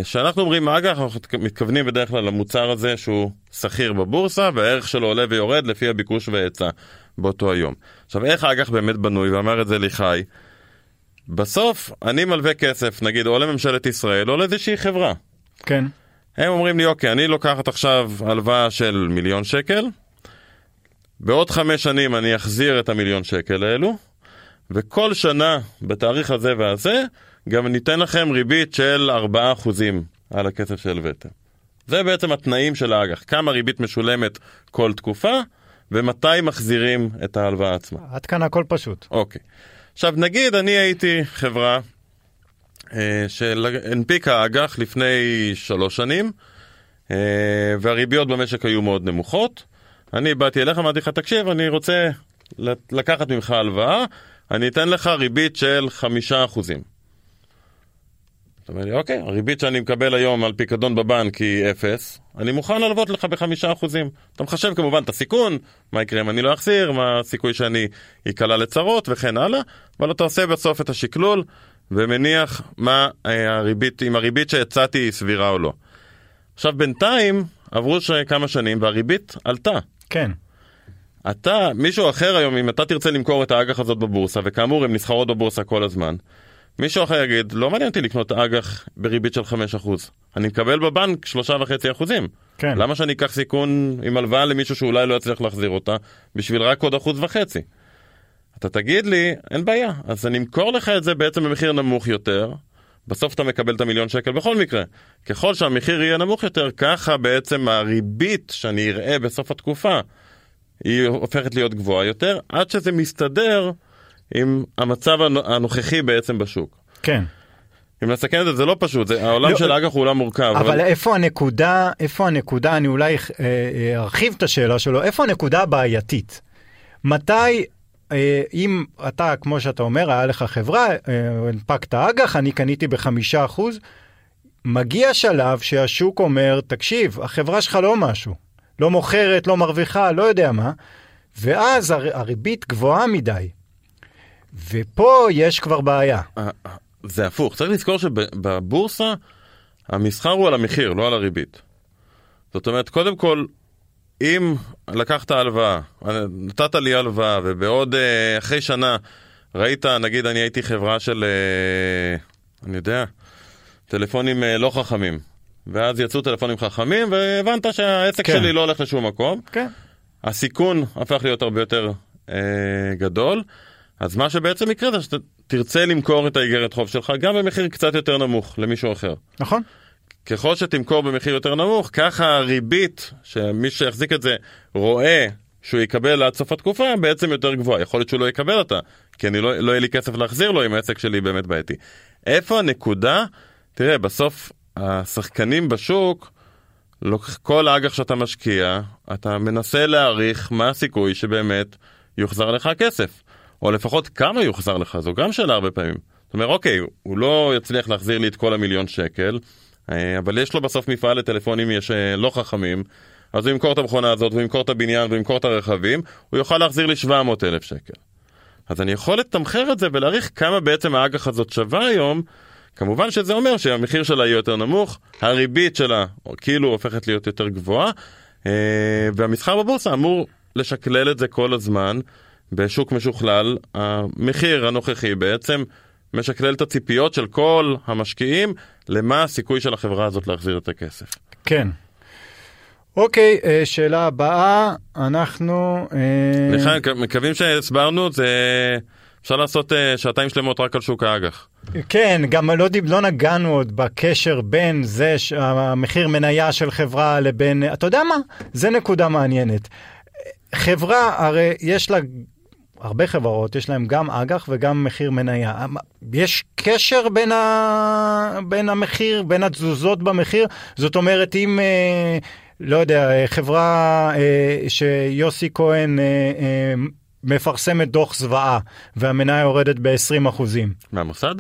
S3: כשאנחנו אומרים אג"ח, אנחנו מתכוונים בדרך כלל למוצר הזה שהוא שכיר בבורסה, והערך שלו עולה ויורד לפי הביקוש וההיצע באותו היום. עכשיו, איך האג"ח באמת בנוי, ואמר את זה ליחי, בסוף אני מלווה כסף, נגיד, או לממשלת ישראל, או לאיזושהי חברה.
S2: כן.
S3: הם אומרים לי, אוקיי, אני לוקחת עכשיו הלוואה של מיליון שקל, בעוד חמש שנים אני אחזיר את המיליון שקל האלו, וכל שנה, בתאריך הזה והזה, גם ניתן לכם ריבית של 4% על הכסף שהלוויתם. זה בעצם התנאים של האג"ח, כמה ריבית משולמת כל תקופה, ומתי מחזירים את ההלוואה עצמה.
S2: עד כאן הכל פשוט.
S3: אוקיי. עכשיו נגיד אני הייתי חברה אה, שהנפיקה אג"ח לפני שלוש שנים, אה, והריביות במשק היו מאוד נמוכות. אני באתי אליך, אמרתי לך, תקשיב, אני רוצה לקחת ממך הלוואה, אני אתן לך ריבית של חמישה אחוזים. אתה אומר לי, אוקיי, הריבית שאני מקבל היום על פיקדון בבנק היא אפס, אני מוכן ללוות לך בחמישה אחוזים. אתה מחשב כמובן את הסיכון, מה יקרה אם אני לא אחזיר, מה הסיכוי שאני איקלע לצרות וכן הלאה, אבל אתה עושה בסוף את השקלול ומניח מה אה, הריבית, אם הריבית שהצעתי היא סבירה או לא. עכשיו בינתיים עברו כמה שנים והריבית עלתה.
S2: כן.
S3: אתה, מישהו אחר היום, אם אתה תרצה למכור את האג"ח הזאת בבורסה, וכאמור הן נסחרות בבורסה כל הזמן, מישהו אחר יגיד, לא מעניין אותי לקנות אג"ח בריבית של 5%. אני מקבל בבנק 3.5%.
S2: כן.
S3: למה שאני אקח סיכון עם הלוואה למישהו שאולי לא יצליח להחזיר אותה, בשביל רק עוד אחוז וחצי? אתה תגיד לי, אין בעיה, אז אני אמכור לך את זה בעצם במחיר נמוך יותר, בסוף אתה מקבל את המיליון שקל בכל מקרה. ככל שהמחיר יהיה נמוך יותר, ככה בעצם הריבית שאני אראה בסוף התקופה, היא הופכת להיות גבוהה יותר, עד שזה מסתדר עם המצב הנוכחי בעצם בשוק.
S2: כן.
S3: אם נסכן את זה, זה לא פשוט, זה, העולם לא, של אג"ח הוא עולם מורכב.
S2: אבל, אבל איפה הנקודה, איפה הנקודה, אני אולי אה, אה, ארחיב את השאלה שלו, איפה הנקודה הבעייתית? מתי, אה, אם אתה, כמו שאתה אומר, היה לך חברה, הנפקת אג"ח, אני קניתי בחמישה אחוז, מגיע שלב שהשוק אומר, תקשיב, החברה שלך לא משהו, לא מוכרת, לא מרוויחה, לא יודע מה, ואז הר, הריבית גבוהה מדי. ופה יש כבר בעיה.
S3: אה, אה, זה הפוך, צריך לזכור שבבורסה המסחר הוא על המחיר, לא על הריבית. זאת אומרת, קודם כל, אם לקחת הלוואה, נתת לי הלוואה, ובעוד, אה, אחרי שנה, ראית, נגיד אני הייתי חברה של, אני יודע, טלפונים לא חכמים, ואז יצאו טלפונים חכמים, והבנת שהעסק כן. שלי לא הולך לשום מקום.
S2: כן.
S3: הסיכון הפך להיות הרבה יותר אה, גדול. אז מה שבעצם יקרה זה שאתה תרצה למכור את האיגרת חוב שלך גם במחיר קצת יותר נמוך למישהו אחר.
S2: נכון.
S3: ככל שתמכור במחיר יותר נמוך, ככה הריבית שמי שיחזיק את זה רואה שהוא יקבל עד סוף התקופה בעצם יותר גבוהה. יכול להיות שהוא לא יקבל אותה, כי אני לא, לא יהיה לי כסף להחזיר לו אם העסק שלי באמת בעייתי. איפה הנקודה? תראה, בסוף השחקנים בשוק, כל אג"ח שאתה משקיע, אתה מנסה להעריך מה הסיכוי שבאמת יוחזר לך הכסף. או לפחות כמה יוחזר לך, זו גם שאלה הרבה פעמים. זאת אומרת, אוקיי, הוא לא יצליח להחזיר לי את כל המיליון שקל, אה, אבל יש לו בסוף מפעל לטלפונים יש אה, לא חכמים, אז הוא ימכור את המכונה הזאת, הוא ימכור את הבניין, והוא ימכור את הרכבים, הוא יוכל להחזיר לי 700 אלף שקל. אז אני יכול לתמחר את זה ולהעריך כמה בעצם האג"ח הזאת שווה היום, כמובן שזה אומר שהמחיר שלה יהיה יותר נמוך, הריבית שלה כאילו הופכת להיות יותר גבוהה, אה, והמסחר בבורסה אמור לשקלל את זה כל הזמן. בשוק משוכלל, המחיר הנוכחי בעצם משקלל את הציפיות של כל המשקיעים למה הסיכוי של החברה הזאת להחזיר את הכסף.
S2: כן. אוקיי, אה, שאלה הבאה, אנחנו...
S3: לכן, אה, מקווים שהסברנו, זה... אפשר לעשות uh, שעתיים שלמות רק על שוק האג"ח.
S2: כן, גם לא, לא נגענו עוד בקשר בין זה, המחיר מניה של חברה לבין, אתה יודע מה? זה נקודה מעניינת. חברה, הרי יש לה, הרבה חברות, יש להם גם אג"ח וגם מחיר מניה. יש קשר בין, ה, בין המחיר, בין התזוזות במחיר? זאת אומרת, אם... אה, לא יודע, חברה אה, שיוסי כהן אה, אה, מפרסמת דוח זוועה והמניה יורדת ב-20 אחוזים.
S3: מהמוסד?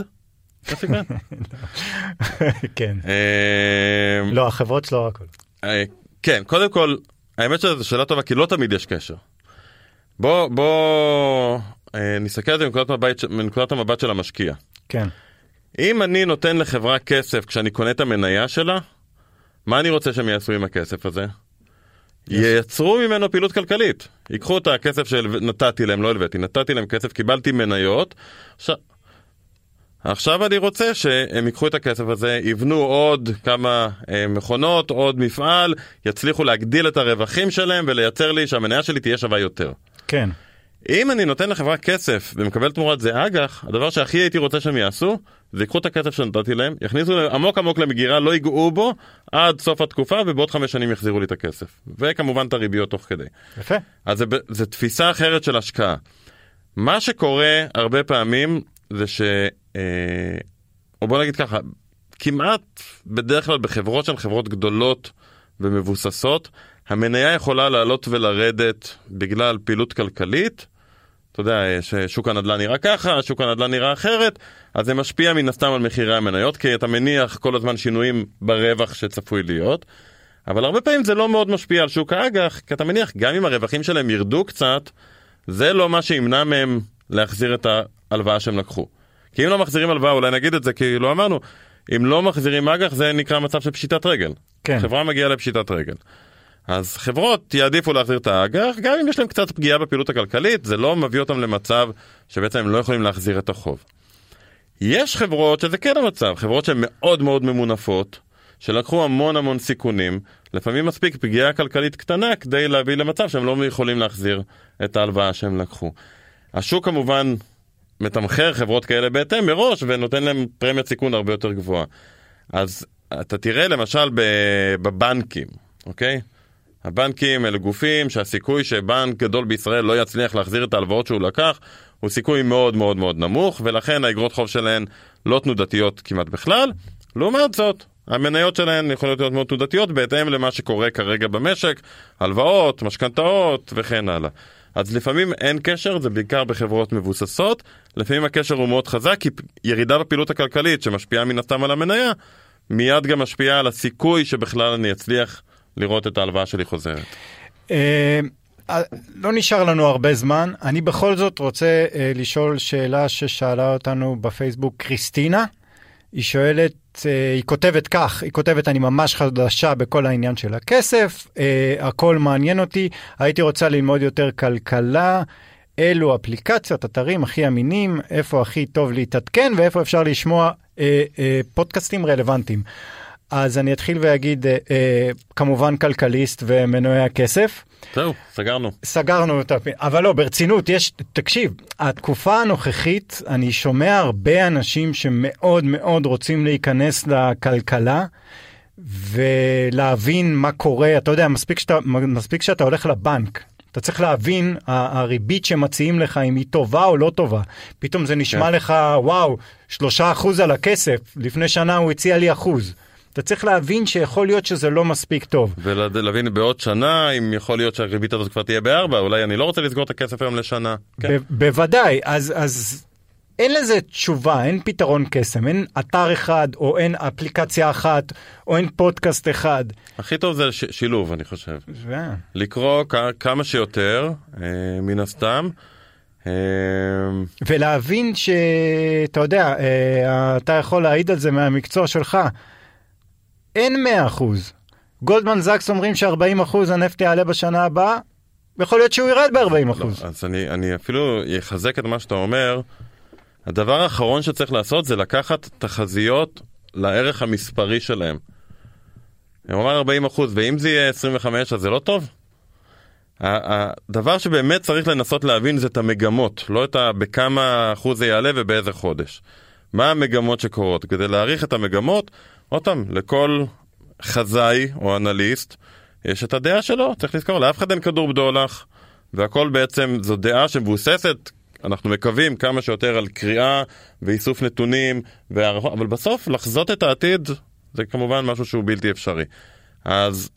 S3: כהן? [LAUGHS]
S2: כן.
S3: אה,
S2: לא, החברות שלו הכל.
S3: אה, כן, קודם כל, האמת שזו שאלה טובה, כי לא תמיד יש קשר. בוא, בוא אה, נסתכל על זה מנקודת מבט, מנקודת המבט של המשקיע.
S2: כן.
S3: אם אני נותן לחברה כסף כשאני קונה את המניה שלה, מה אני רוצה שהם יעשו עם הכסף הזה? ייצרו ממנו פעילות כלכלית. ייקחו את הכסף שנתתי להם, לא הלוויתי, נתתי להם כסף, קיבלתי מניות. עכשיו, עכשיו אני רוצה שהם ייקחו את הכסף הזה, יבנו עוד כמה אה, מכונות, עוד מפעל, יצליחו להגדיל את הרווחים שלהם ולייצר לי שהמניה שלי תהיה שווה יותר.
S2: כן.
S3: אם אני נותן לחברה כסף ומקבל תמורת זה אג"ח, הדבר שהכי הייתי רוצה שהם יעשו, זה ייקחו את הכסף שנתתי להם, יכניסו עמוק עמוק למגירה, לא ייגעו בו עד סוף התקופה, ובעוד חמש שנים יחזירו לי את הכסף. וכמובן את הריביות תוך כדי.
S2: יפה.
S3: אז זה, זה תפיסה אחרת של השקעה. מה שקורה הרבה פעמים זה ש... אה, או בוא נגיד ככה, כמעט בדרך כלל בחברות שהן חברות גדולות ומבוססות, המניה יכולה לעלות ולרדת בגלל פעילות כלכלית. אתה יודע, ששוק הנדל"ן נראה ככה, שוק הנדל"ן נראה אחרת, אז זה משפיע מן הסתם על מחירי המניות, כי אתה מניח כל הזמן שינויים ברווח שצפוי להיות. אבל הרבה פעמים זה לא מאוד משפיע על שוק האג"ח, כי אתה מניח, גם אם הרווחים שלהם ירדו קצת, זה לא מה שימנע מהם להחזיר את ההלוואה שהם לקחו. כי אם לא מחזירים הלוואה, אולי נגיד את זה, כי לא אמרנו, אם לא מחזירים אג"ח זה נקרא מצב של פשיטת רגל.
S2: כן.
S3: חברה מגיעה לפשיטת רגל. אז חברות יעדיפו להחזיר את האג"ח, גם אם יש להם קצת פגיעה בפעילות הכלכלית, זה לא מביא אותם למצב שבעצם הם לא יכולים להחזיר את החוב. יש חברות שזה כן המצב, חברות שהן מאוד מאוד ממונפות, שלקחו המון המון סיכונים, לפעמים מספיק פגיעה כלכלית קטנה כדי להביא למצב שהם לא יכולים להחזיר את ההלוואה שהם לקחו. השוק כמובן מתמחר חברות כאלה בהתאם מראש ונותן להם פרמיית סיכון הרבה יותר גבוהה. אז אתה תראה למשל בבנקים, אוקיי? הבנקים אלה גופים שהסיכוי שבנק גדול בישראל לא יצליח להחזיר את ההלוואות שהוא לקח הוא סיכוי מאוד מאוד מאוד נמוך ולכן האגרות חוב שלהן לא תנודתיות כמעט בכלל. לעומת זאת, המניות שלהן יכולות להיות מאוד תנודתיות בהתאם למה שקורה כרגע במשק, הלוואות, משכנתאות וכן הלאה. אז לפעמים אין קשר, זה בעיקר בחברות מבוססות, לפעמים הקשר הוא מאוד חזק כי ירידה בפעילות הכלכלית שמשפיעה מן הסתם על המניה, מיד גם משפיעה על הסיכוי שבכלל אני אצליח לראות את ההלוואה שלי חוזרת.
S2: אה, לא נשאר לנו הרבה זמן, אני בכל זאת רוצה אה, לשאול שאלה ששאלה אותנו בפייסבוק קריסטינה. היא שואלת, אה, היא כותבת כך, היא כותבת, אני ממש חדשה בכל העניין של הכסף, הכל מעניין אותי, הייתי רוצה ללמוד יותר כלכלה, אילו אפליקציות, אתרים הכי אמינים, איפה הכי טוב להתעדכן ואיפה אפשר לשמוע פודקאסטים רלוונטיים. אז אני אתחיל ואגיד, אה, אה, כמובן כלכליסט ומנועי הכסף.
S3: זהו, סגרנו.
S2: סגרנו אותה, אבל לא, ברצינות, יש, תקשיב, התקופה הנוכחית, אני שומע הרבה אנשים שמאוד מאוד רוצים להיכנס לכלכלה. ולהבין מה קורה, אתה יודע, מספיק שאתה, מספיק שאתה הולך לבנק, אתה צריך להבין הריבית שמציעים לך אם היא טובה או לא טובה. פתאום זה נשמע כן. לך וואו שלושה אחוז על הכסף לפני שנה הוא הציע לי אחוז. אתה צריך להבין שיכול להיות שזה לא מספיק טוב.
S3: ולהבין בעוד שנה, אם יכול להיות שהריבית הזאת כבר תהיה בארבע, אולי אני לא רוצה לסגור את הכסף היום לשנה.
S2: כן. בוודאי, אז, אז אין לזה תשובה, אין פתרון קסם, אין אתר אחד, או אין אפליקציה אחת, או אין פודקאסט אחד.
S3: הכי טוב זה ש- שילוב, אני חושב. ו... לקרוא כ- כמה שיותר, אה, מן הסתם.
S2: אה... ולהבין שאתה יודע, אה, אתה יכול להעיד על זה מהמקצוע שלך. אין 100%. גולדמן זקס אומרים ש-40% הנפט יעלה בשנה הבאה, יכול להיות שהוא ירד ב-40%.
S3: לא, אז אני, אני אפילו אחזק את מה שאתה אומר. הדבר האחרון שצריך לעשות זה לקחת תחזיות לערך המספרי שלהם. הוא אמר 40 ואם זה יהיה 25 אז זה לא טוב? הדבר שבאמת צריך לנסות להבין זה את המגמות, לא את ה... בכמה אחוז זה יעלה ובאיזה חודש. מה המגמות שקורות. כדי להעריך את המגמות, עוד פעם, לכל חזאי או אנליסט יש את הדעה שלו, צריך לזכור, לאף אחד אין כדור בדולח, והכל בעצם זו דעה שמבוססת, אנחנו מקווים כמה שיותר על קריאה ואיסוף נתונים, והערכות, אבל בסוף לחזות את העתיד זה כמובן משהו שהוא בלתי אפשרי. אז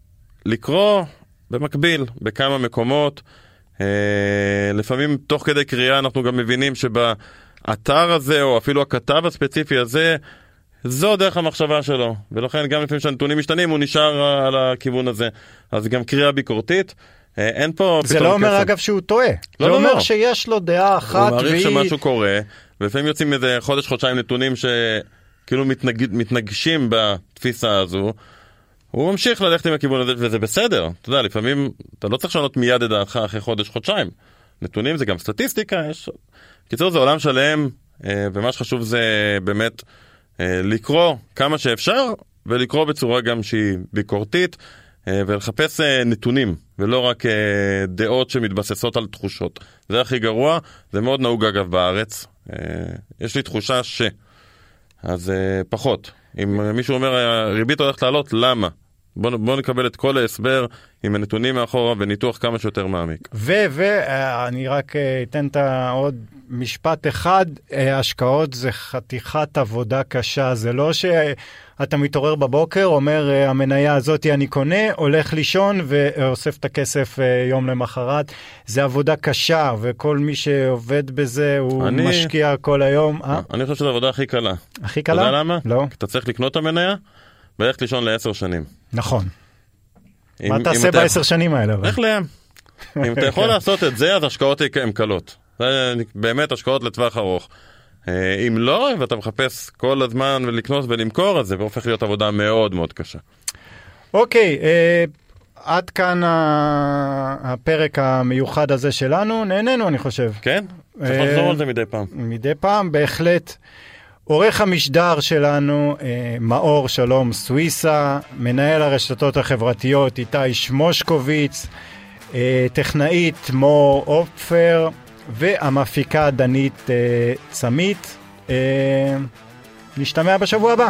S3: לקרוא במקביל בכמה מקומות, אה, לפעמים תוך כדי קריאה אנחנו גם מבינים שבאתר הזה, או אפילו הכתב הספציפי הזה, זו דרך המחשבה שלו, ולכן גם לפעמים שהנתונים משתנים הוא נשאר על הכיוון הזה. אז גם קריאה ביקורתית. אה, אין פה
S2: זה לא אומר אגב שהוא טועה, לא, זה לא, אומר לא. שיש לו דעה אחת והיא...
S3: הוא מעריך שמשהו קורה, ולפעמים יוצאים איזה חודש חודשיים נתונים שכאילו מתנג... מתנגשים בתפיסה הזו. הוא ממשיך ללכת עם הכיוון הזה וזה בסדר, אתה יודע לפעמים אתה לא צריך לשנות מיד את דעתך אחרי חודש חודשיים. נתונים זה גם סטטיסטיקה, יש... בקיצור זה עולם שלם אה, ומה שחשוב זה באמת לקרוא כמה שאפשר ולקרוא בצורה גם שהיא ביקורתית אה, ולחפש נתונים ולא רק דעות שמתבססות על תחושות. זה הכי גרוע, זה מאוד נהוג אגב בארץ. יש לי תחושה ש... אז פחות. אם מישהו אומר הריבית הולכת לעלות, למה? בוא, בוא נקבל את כל ההסבר עם הנתונים מאחורה וניתוח כמה שיותר מעמיק.
S2: ואני רק אה, אתן את העוד משפט אחד, אה, השקעות זה חתיכת עבודה קשה, זה לא שאתה מתעורר בבוקר, אומר אה, המניה הזאתי אני קונה, הולך לישון ואוסף את הכסף יום למחרת. זה עבודה קשה, וכל מי שעובד בזה הוא אני... משקיע כל היום.
S3: אני חושב שזו העבודה הכי קלה.
S2: הכי קלה?
S3: אתה יודע למה?
S2: לא.
S3: אתה צריך לקנות את המניה. וללכת לישון לעשר שנים.
S2: נכון. מה תעשה בעשר שנים האלה?
S3: לך לים. אם אתה יכול לעשות את זה, אז השקעות הן קלות. באמת השקעות לטווח ארוך. אה, אם לא, ואתה מחפש כל הזמן ולקנות ולמכור, אז זה הופך להיות עבודה מאוד מאוד קשה.
S2: אוקיי, אה, עד כאן הפרק המיוחד הזה שלנו, נהנינו אני חושב.
S3: כן, צריך לחזור על זה מדי פעם.
S2: מדי פעם, בהחלט. עורך המשדר שלנו, אה, מאור שלום סוויסה, מנהל הרשתות החברתיות איתי שמושקוביץ, אה, טכנאית מור אופפר והמפיקה דנית אה, צמית. נשתמע בשבוע הבא.